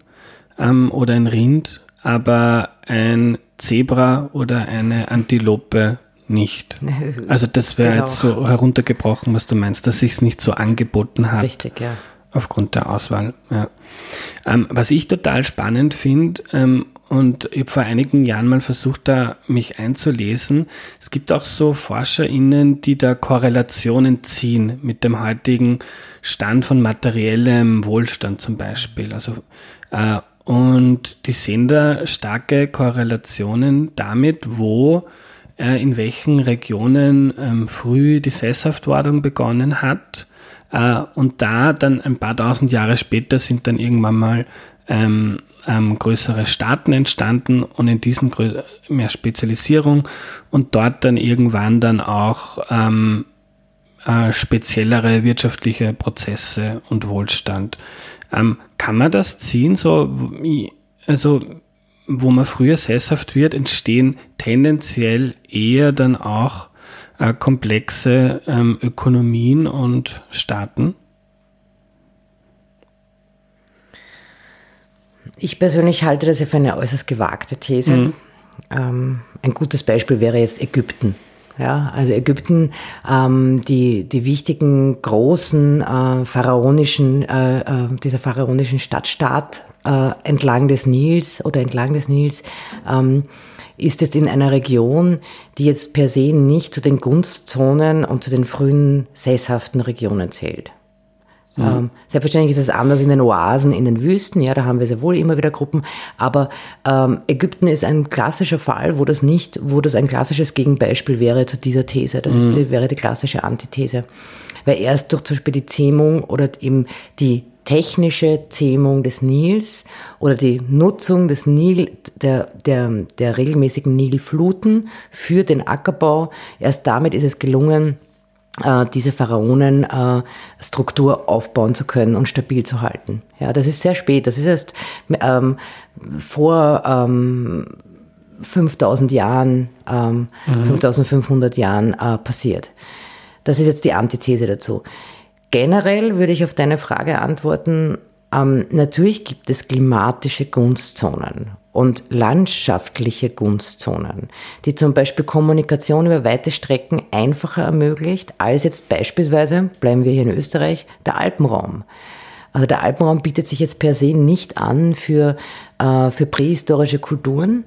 ähm, oder ein Rind, aber ein Zebra oder eine Antilope nicht. Also das wäre genau. jetzt so heruntergebrochen, was du meinst, dass sich es nicht so angeboten hat. Richtig, ja. Aufgrund der Auswahl. Ja. Ähm, was ich total spannend finde, ähm, und ich habe vor einigen Jahren mal versucht, da mich einzulesen. Es gibt auch so ForscherInnen, die da Korrelationen ziehen mit dem heutigen Stand von materiellem Wohlstand zum Beispiel. Also, äh, und die sehen da starke Korrelationen damit, wo äh, in welchen Regionen ähm, früh die Sesshaftwerdung begonnen hat. Äh, und da dann ein paar tausend Jahre später sind dann irgendwann mal ähm, ähm, größere Staaten entstanden und in diesen mehr Spezialisierung und dort dann irgendwann dann auch äh, speziellere wirtschaftliche Prozesse und Wohlstand. Kann man das ziehen? So, also wo man früher sesshaft wird, entstehen tendenziell eher dann auch äh, komplexe ähm, Ökonomien und Staaten? Ich persönlich halte das ja für eine äußerst gewagte These. Mhm. Ähm, ein gutes Beispiel wäre jetzt Ägypten. Ja, also Ägypten, ähm, die, die wichtigen großen äh, pharaonischen, äh, äh, dieser pharaonischen Stadtstaat äh, entlang des Nils oder entlang des Nils, ähm, ist jetzt in einer Region, die jetzt per se nicht zu den Gunstzonen und zu den frühen sesshaften Regionen zählt. Mhm. Ähm, selbstverständlich ist es anders in den Oasen, in den Wüsten, ja, da haben wir sehr wohl immer wieder Gruppen, aber ähm, Ägypten ist ein klassischer Fall, wo das nicht, wo das ein klassisches Gegenbeispiel wäre zu dieser These. Das mhm. ist wäre die klassische Antithese. Weil erst durch zum Beispiel die Zähmung oder eben die technische Zähmung des Nils oder die Nutzung des Nil, der, der, der regelmäßigen Nilfluten für den Ackerbau, erst damit ist es gelungen, äh, diese Pharaonen-Struktur äh, aufbauen zu können und stabil zu halten. Ja, das ist sehr spät. Das ist erst ähm, vor ähm, 5000 Jahren, ähm, mhm. 5500 Jahren äh, passiert. Das ist jetzt die Antithese dazu. Generell würde ich auf deine Frage antworten, ähm, natürlich gibt es klimatische Gunstzonen und landschaftliche Gunstzonen, die zum Beispiel Kommunikation über weite Strecken einfacher ermöglicht als jetzt beispielsweise, bleiben wir hier in Österreich, der Alpenraum. Also der Alpenraum bietet sich jetzt per se nicht an für, äh, für prähistorische Kulturen.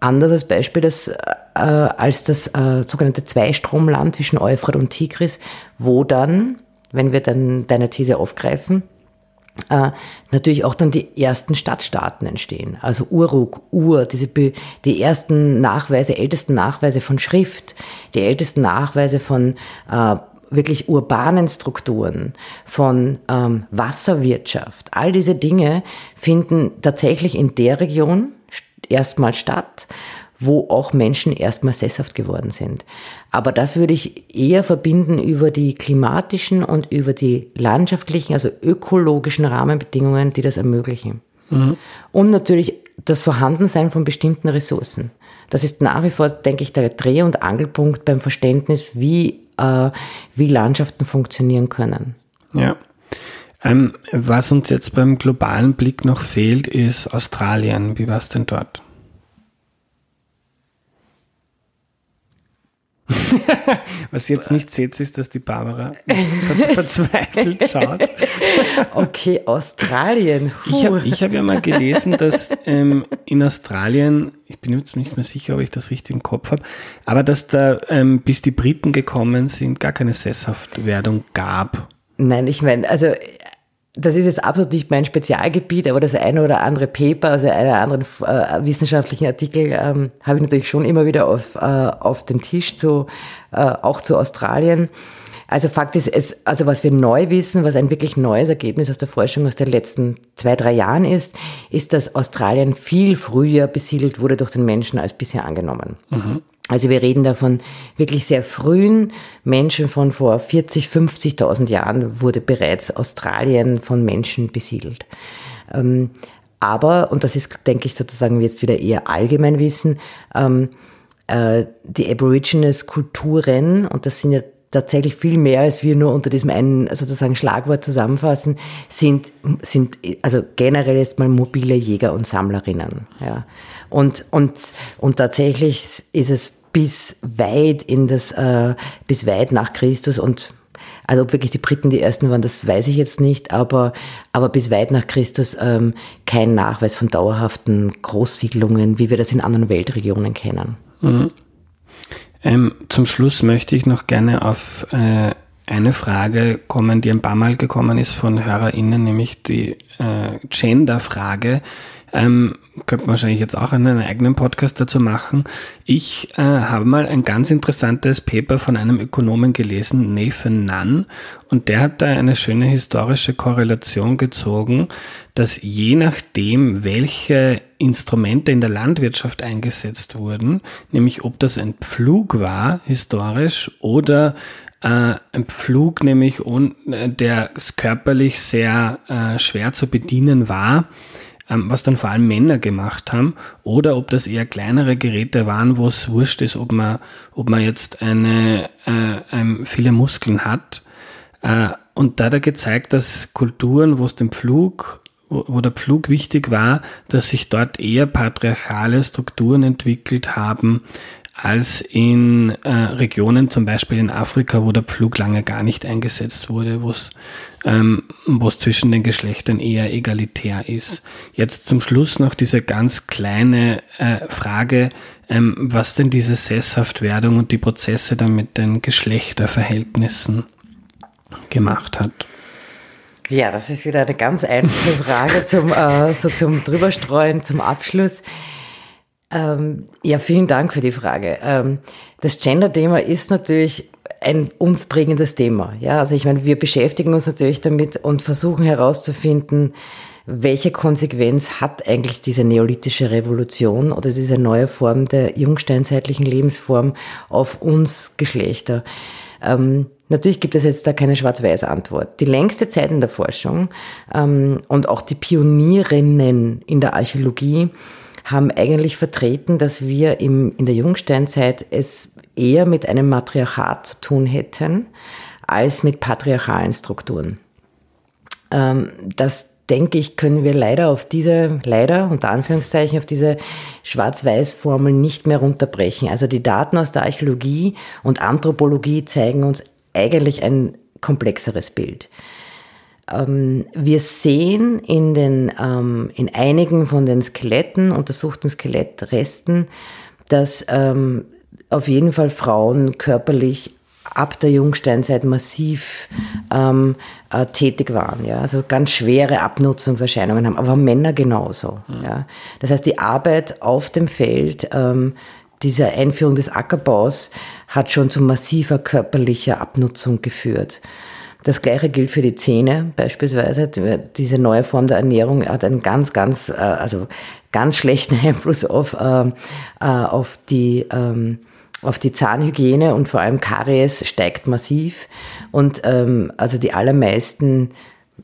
Anders als Beispiel das, äh, als das äh, sogenannte Zweistromland zwischen Euphrat und Tigris, wo dann, wenn wir dann deine These aufgreifen, äh, natürlich auch dann die ersten Stadtstaaten entstehen. Also Uruk, Ur, diese die ersten Nachweise, ältesten Nachweise von Schrift, die ältesten Nachweise von äh, wirklich urbanen Strukturen, von ähm, Wasserwirtschaft. All diese Dinge finden tatsächlich in der Region erstmal statt wo auch Menschen erstmal sesshaft geworden sind. Aber das würde ich eher verbinden über die klimatischen und über die landschaftlichen, also ökologischen Rahmenbedingungen, die das ermöglichen. Mhm. Und natürlich das Vorhandensein von bestimmten Ressourcen. Das ist nach wie vor, denke ich, der Dreh- und Angelpunkt beim Verständnis, wie, äh, wie Landschaften funktionieren können. Ja. Ähm, was uns jetzt beim globalen Blick noch fehlt, ist Australien. Wie war es denn dort? Was jetzt nicht seht, ist, dass die Barbara verzweifelt schaut. Okay, Australien. Puh. Ich habe ich hab ja mal gelesen, dass ähm, in Australien, ich bin jetzt nicht mehr sicher, ob ich das richtig im Kopf habe, aber dass da, ähm, bis die Briten gekommen sind, gar keine Sesshaftwerdung gab. Nein, ich meine, also das ist jetzt absolut nicht mein Spezialgebiet, aber das eine oder andere Paper, also einen oder anderen äh, wissenschaftlichen Artikel ähm, habe ich natürlich schon immer wieder auf, äh, auf dem Tisch, zu, äh, auch zu Australien. Also Fakt ist, es, also was wir neu wissen, was ein wirklich neues Ergebnis aus der Forschung aus den letzten zwei, drei Jahren ist, ist, dass Australien viel früher besiedelt wurde durch den Menschen als bisher angenommen. Mhm. Also wir reden da von wirklich sehr frühen Menschen von vor 40, 50.000 Jahren wurde bereits Australien von Menschen besiedelt. Ähm, aber, und das ist, denke ich, sozusagen jetzt wieder eher Allgemeinwissen, ähm, äh, die Aborigines-Kulturen, und das sind ja tatsächlich viel mehr, als wir nur unter diesem einen sozusagen Schlagwort zusammenfassen, sind, sind also generell jetzt mal mobile Jäger und Sammlerinnen. Ja. Und, und, und tatsächlich ist es bis weit in das, äh, bis weit nach Christus und also ob wirklich die Briten die ersten waren, das weiß ich jetzt nicht, aber, aber bis weit nach Christus ähm, kein Nachweis von dauerhaften Großsiedlungen, wie wir das in anderen Weltregionen kennen. Mhm. Ähm, zum Schluss möchte ich noch gerne auf äh, eine Frage kommen, die ein paar Mal gekommen ist von HörerInnen, nämlich die äh, Gender-Frage. Ähm, könnte man wahrscheinlich jetzt auch einen eigenen Podcast dazu machen. Ich äh, habe mal ein ganz interessantes Paper von einem Ökonomen gelesen, Nathan Nunn, und der hat da eine schöne historische Korrelation gezogen, dass je nachdem, welche Instrumente in der Landwirtschaft eingesetzt wurden, nämlich ob das ein Pflug war, historisch, oder äh, ein Pflug, nämlich der körperlich sehr äh, schwer zu bedienen war, was dann vor allem Männer gemacht haben, oder ob das eher kleinere Geräte waren, wo es wurscht ist, ob man, ob man jetzt eine, äh, viele Muskeln hat. Äh, und da hat er gezeigt, dass Kulturen, wo es den Pflug wo der Pflug wichtig war, dass sich dort eher patriarchale Strukturen entwickelt haben, als in äh, Regionen, zum Beispiel in Afrika, wo der Pflug lange gar nicht eingesetzt wurde, wo es ähm, zwischen den Geschlechtern eher egalitär ist. Jetzt zum Schluss noch diese ganz kleine äh, Frage, ähm, was denn diese Sesshaftwerdung und die Prozesse dann mit den Geschlechterverhältnissen gemacht hat. Ja, das ist wieder eine ganz einfache Frage zum, äh, so zum Drüberstreuen, zum Abschluss. Ähm, ja, vielen Dank für die Frage. Ähm, das Gender-Thema ist natürlich ein uns prägendes Thema. Ja, also ich meine, wir beschäftigen uns natürlich damit und versuchen herauszufinden, welche Konsequenz hat eigentlich diese neolithische Revolution oder diese neue Form der jungsteinzeitlichen Lebensform auf uns Geschlechter? Ähm, natürlich gibt es jetzt da keine schwarz-weiß Antwort. Die längste Zeit in der Forschung ähm, und auch die Pionierinnen in der Archäologie haben eigentlich vertreten, dass wir im, in der Jungsteinzeit es eher mit einem Matriarchat zu tun hätten, als mit patriarchalen Strukturen. Ähm, das denke ich, können wir leider auf diese, leider unter Anführungszeichen, auf diese Schwarz-Weiß-Formel nicht mehr runterbrechen. Also die Daten aus der Archäologie und Anthropologie zeigen uns eigentlich ein komplexeres Bild. Ähm, wir sehen in, den, ähm, in einigen von den Skeletten, untersuchten Skelettresten, dass ähm, auf jeden Fall Frauen körperlich ab der Jungsteinzeit massiv ähm, äh, tätig waren, ja, also ganz schwere Abnutzungserscheinungen haben, aber Männer genauso, mhm. ja. Das heißt, die Arbeit auf dem Feld, ähm, diese Einführung des Ackerbaus hat schon zu massiver körperlicher Abnutzung geführt. Das gleiche gilt für die Zähne beispielsweise. Diese neue Form der Ernährung hat einen ganz, ganz, äh, also ganz schlechten Einfluss auf, ähm, äh, auf die, ähm, auf die Zahnhygiene und vor allem Karies steigt massiv. Und ähm, also die allermeisten,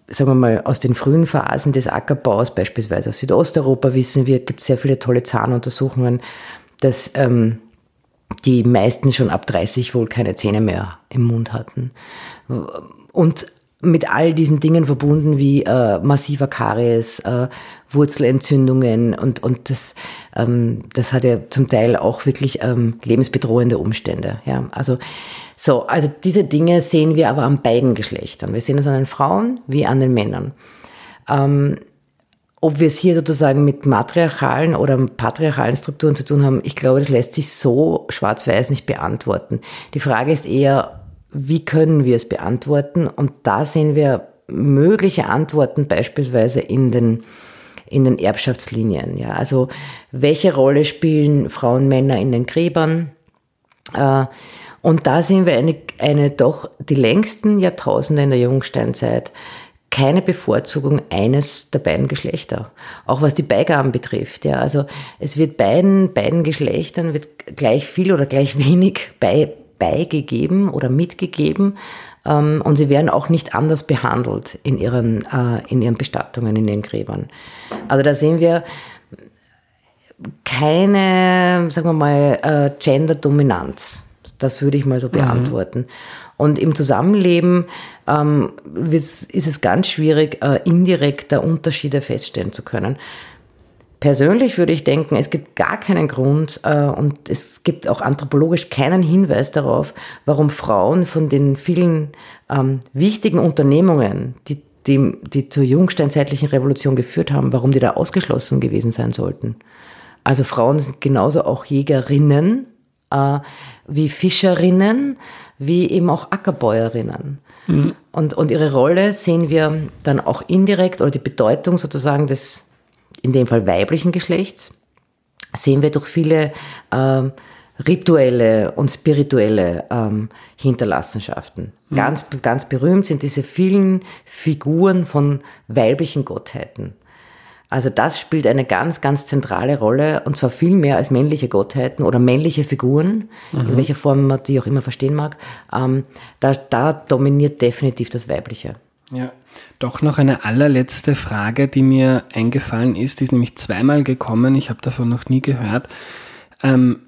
sagen wir mal, aus den frühen Phasen des Ackerbaus, beispielsweise aus Südosteuropa, wissen wir, gibt es sehr viele tolle Zahnuntersuchungen, dass ähm, die meisten schon ab 30 wohl keine Zähne mehr im Mund hatten. Und mit all diesen Dingen verbunden wie äh, massiver Karies, äh, Wurzelentzündungen und, und das, ähm, das hat ja zum Teil auch wirklich ähm, lebensbedrohende Umstände. Ja? Also, so, also diese Dinge sehen wir aber an beiden Geschlechtern. Wir sehen es an den Frauen wie an den Männern. Ähm, ob wir es hier sozusagen mit matriarchalen oder patriarchalen Strukturen zu tun haben, ich glaube, das lässt sich so schwarz-weiß nicht beantworten. Die Frage ist eher, wie können wir es beantworten? Und da sehen wir mögliche Antworten beispielsweise in den, in den Erbschaftslinien. Ja, also welche Rolle spielen Frauen, Männer in den Gräbern? Äh, und da sehen wir eine, eine doch die längsten Jahrtausende in der Jungsteinzeit keine Bevorzugung eines der beiden Geschlechter. Auch was die Beigaben betrifft. Ja, also es wird beiden, beiden Geschlechtern wird gleich viel oder gleich wenig bei, beigegeben oder mitgegeben ähm, und sie werden auch nicht anders behandelt in ihren, äh, in ihren Bestattungen, in ihren Gräbern. Also da sehen wir keine, sagen wir mal, äh, Gender-Dominanz. Das würde ich mal so mhm. beantworten. Mhm. Und im Zusammenleben ähm, ist es ganz schwierig, äh, indirekt da Unterschiede feststellen zu können. Persönlich würde ich denken, es gibt gar keinen Grund äh, und es gibt auch anthropologisch keinen Hinweis darauf, warum Frauen von den vielen ähm, wichtigen Unternehmungen, die, die, die zur jungsteinzeitlichen Revolution geführt haben, warum die da ausgeschlossen gewesen sein sollten. Also Frauen sind genauso auch Jägerinnen äh, wie Fischerinnen, wie eben auch Ackerbäuerinnen. Mhm. Und, und ihre Rolle sehen wir dann auch indirekt oder die Bedeutung sozusagen des in dem Fall weiblichen Geschlechts, sehen wir durch viele ähm, rituelle und spirituelle ähm, Hinterlassenschaften. Mhm. Ganz, ganz berühmt sind diese vielen Figuren von weiblichen Gottheiten. Also das spielt eine ganz, ganz zentrale Rolle und zwar viel mehr als männliche Gottheiten oder männliche Figuren, mhm. in welcher Form man die auch immer verstehen mag. Ähm, da, da dominiert definitiv das Weibliche. Ja, doch noch eine allerletzte Frage, die mir eingefallen ist, die ist nämlich zweimal gekommen, ich habe davon noch nie gehört. Ähm,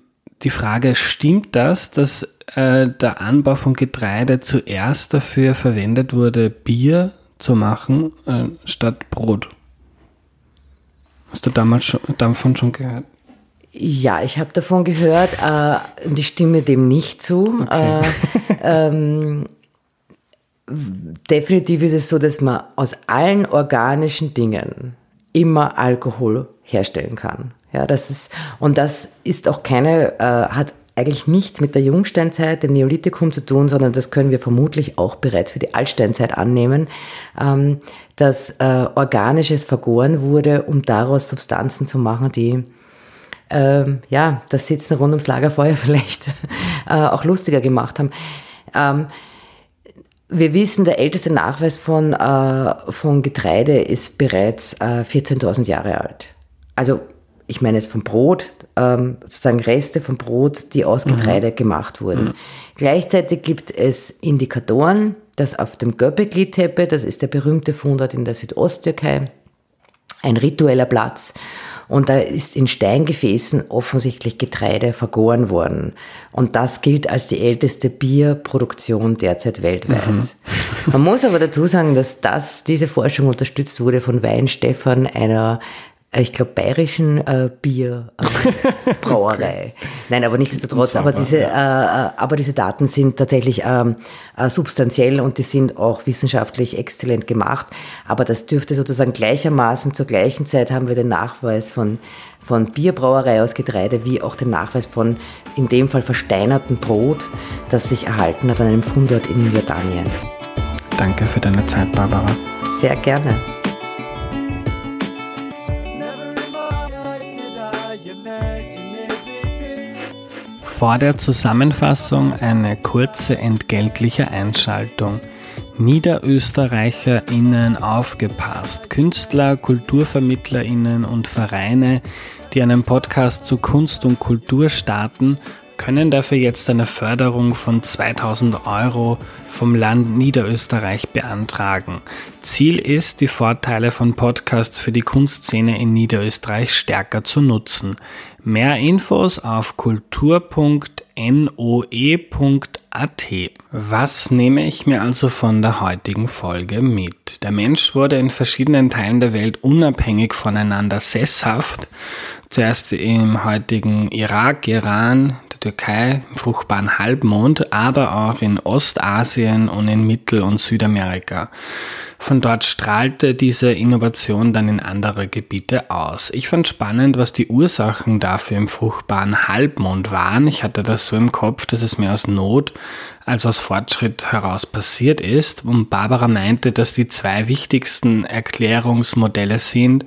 die Frage, stimmt das, dass äh, der Anbau von Getreide zuerst dafür verwendet wurde, Bier zu machen, äh, statt Brot? Hast du damals schon, davon schon gehört? Ja, ich habe davon gehört äh, und ich stimme dem nicht zu. Okay. Äh, ähm, definitiv ist es so, dass man aus allen organischen Dingen immer Alkohol herstellen kann. Ja, das ist, und das ist auch keine, äh, hat eigentlich nichts mit der Jungsteinzeit, dem Neolithikum zu tun, sondern das können wir vermutlich auch bereits für die Altsteinzeit annehmen, ähm, dass äh, Organisches vergoren wurde, um daraus Substanzen zu machen, die ähm, ja, das Sitzen rund ums Lagerfeuer vielleicht äh, auch lustiger gemacht haben. Ähm, wir wissen, der älteste Nachweis von, äh, von Getreide ist bereits äh, 14.000 Jahre alt. Also ich meine jetzt vom Brot, ähm, sozusagen Reste vom Brot, die aus mhm. Getreide mhm. gemacht wurden. Mhm. Gleichzeitig gibt es Indikatoren, dass auf dem Göbekli-Teppe, das ist der berühmte Fundort in der Südosttürkei, ein ritueller Platz. Und da ist in Steingefäßen offensichtlich Getreide vergoren worden. Und das gilt als die älteste Bierproduktion derzeit weltweit. Mhm. Man muss aber dazu sagen, dass das, diese Forschung unterstützt wurde von Weinstefan, einer ich glaube, bayerischen äh, Bierbrauerei. okay. Nein, aber nichtsdestotrotz, aber diese, äh, äh, aber diese Daten sind tatsächlich ähm, äh, substanziell und die sind auch wissenschaftlich exzellent gemacht. Aber das dürfte sozusagen gleichermaßen zur gleichen Zeit haben wir den Nachweis von, von Bierbrauerei aus Getreide wie auch den Nachweis von in dem Fall versteinertem Brot, das sich erhalten hat an einem Fundort in Jordanien. Danke für deine Zeit, Barbara. Sehr gerne. Vor der Zusammenfassung eine kurze entgeltliche Einschaltung. NiederösterreicherInnen aufgepasst. Künstler, KulturvermittlerInnen und Vereine, die einen Podcast zu Kunst und Kultur starten, können dafür jetzt eine Förderung von 2000 Euro vom Land Niederösterreich beantragen. Ziel ist, die Vorteile von Podcasts für die Kunstszene in Niederösterreich stärker zu nutzen. Mehr Infos auf kultur.noe.at. Was nehme ich mir also von der heutigen Folge mit? Der Mensch wurde in verschiedenen Teilen der Welt unabhängig voneinander sesshaft. Zuerst im heutigen Irak, Iran, Türkei, im fruchtbaren Halbmond, aber auch in Ostasien und in Mittel- und Südamerika. Von dort strahlte diese Innovation dann in andere Gebiete aus. Ich fand spannend, was die Ursachen dafür im fruchtbaren Halbmond waren. Ich hatte das so im Kopf, dass es mehr aus Not als aus Fortschritt heraus passiert ist. Und Barbara meinte, dass die zwei wichtigsten Erklärungsmodelle sind,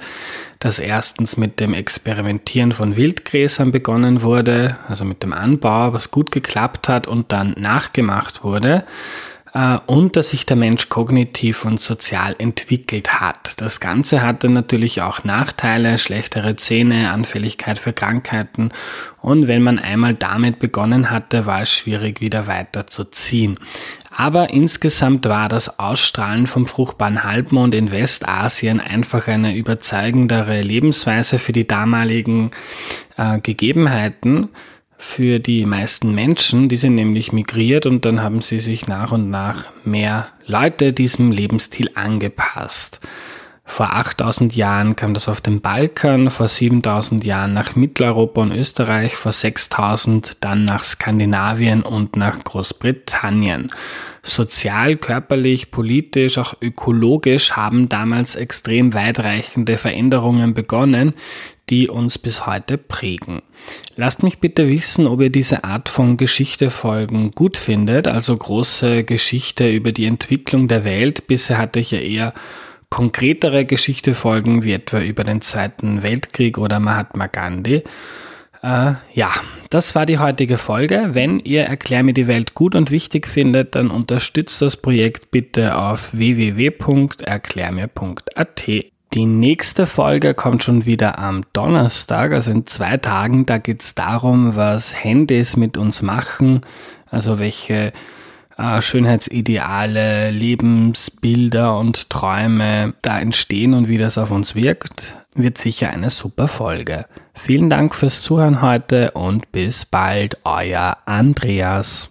dass erstens mit dem Experimentieren von Wildgräsern begonnen wurde, also mit dem Anbau, was gut geklappt hat und dann nachgemacht wurde und dass sich der Mensch kognitiv und sozial entwickelt hat. Das Ganze hatte natürlich auch Nachteile, schlechtere Zähne, Anfälligkeit für Krankheiten und wenn man einmal damit begonnen hatte, war es schwierig wieder weiter zu ziehen. Aber insgesamt war das Ausstrahlen vom fruchtbaren Halbmond in Westasien einfach eine überzeugendere Lebensweise für die damaligen äh, Gegebenheiten für die meisten Menschen, die sind nämlich migriert und dann haben sie sich nach und nach mehr Leute diesem Lebensstil angepasst. Vor 8000 Jahren kam das auf den Balkan, vor 7000 Jahren nach Mitteleuropa und Österreich, vor 6000 dann nach Skandinavien und nach Großbritannien. Sozial, körperlich, politisch, auch ökologisch haben damals extrem weitreichende Veränderungen begonnen, die uns bis heute prägen. Lasst mich bitte wissen, ob ihr diese Art von Geschichtefolgen gut findet, also große Geschichte über die Entwicklung der Welt. Bisher hatte ich ja eher konkretere Geschichtefolgen, wie etwa über den Zweiten Weltkrieg oder Mahatma Gandhi. Äh, ja, das war die heutige Folge. Wenn ihr Erklär mir die Welt gut und wichtig findet, dann unterstützt das Projekt bitte auf www.erklärmir.at. Die nächste Folge kommt schon wieder am Donnerstag, also in zwei Tagen. Da geht es darum, was Handys mit uns machen, also welche äh, Schönheitsideale, Lebensbilder und Träume da entstehen und wie das auf uns wirkt, wird sicher eine super Folge. Vielen Dank fürs Zuhören heute und bis bald, euer Andreas.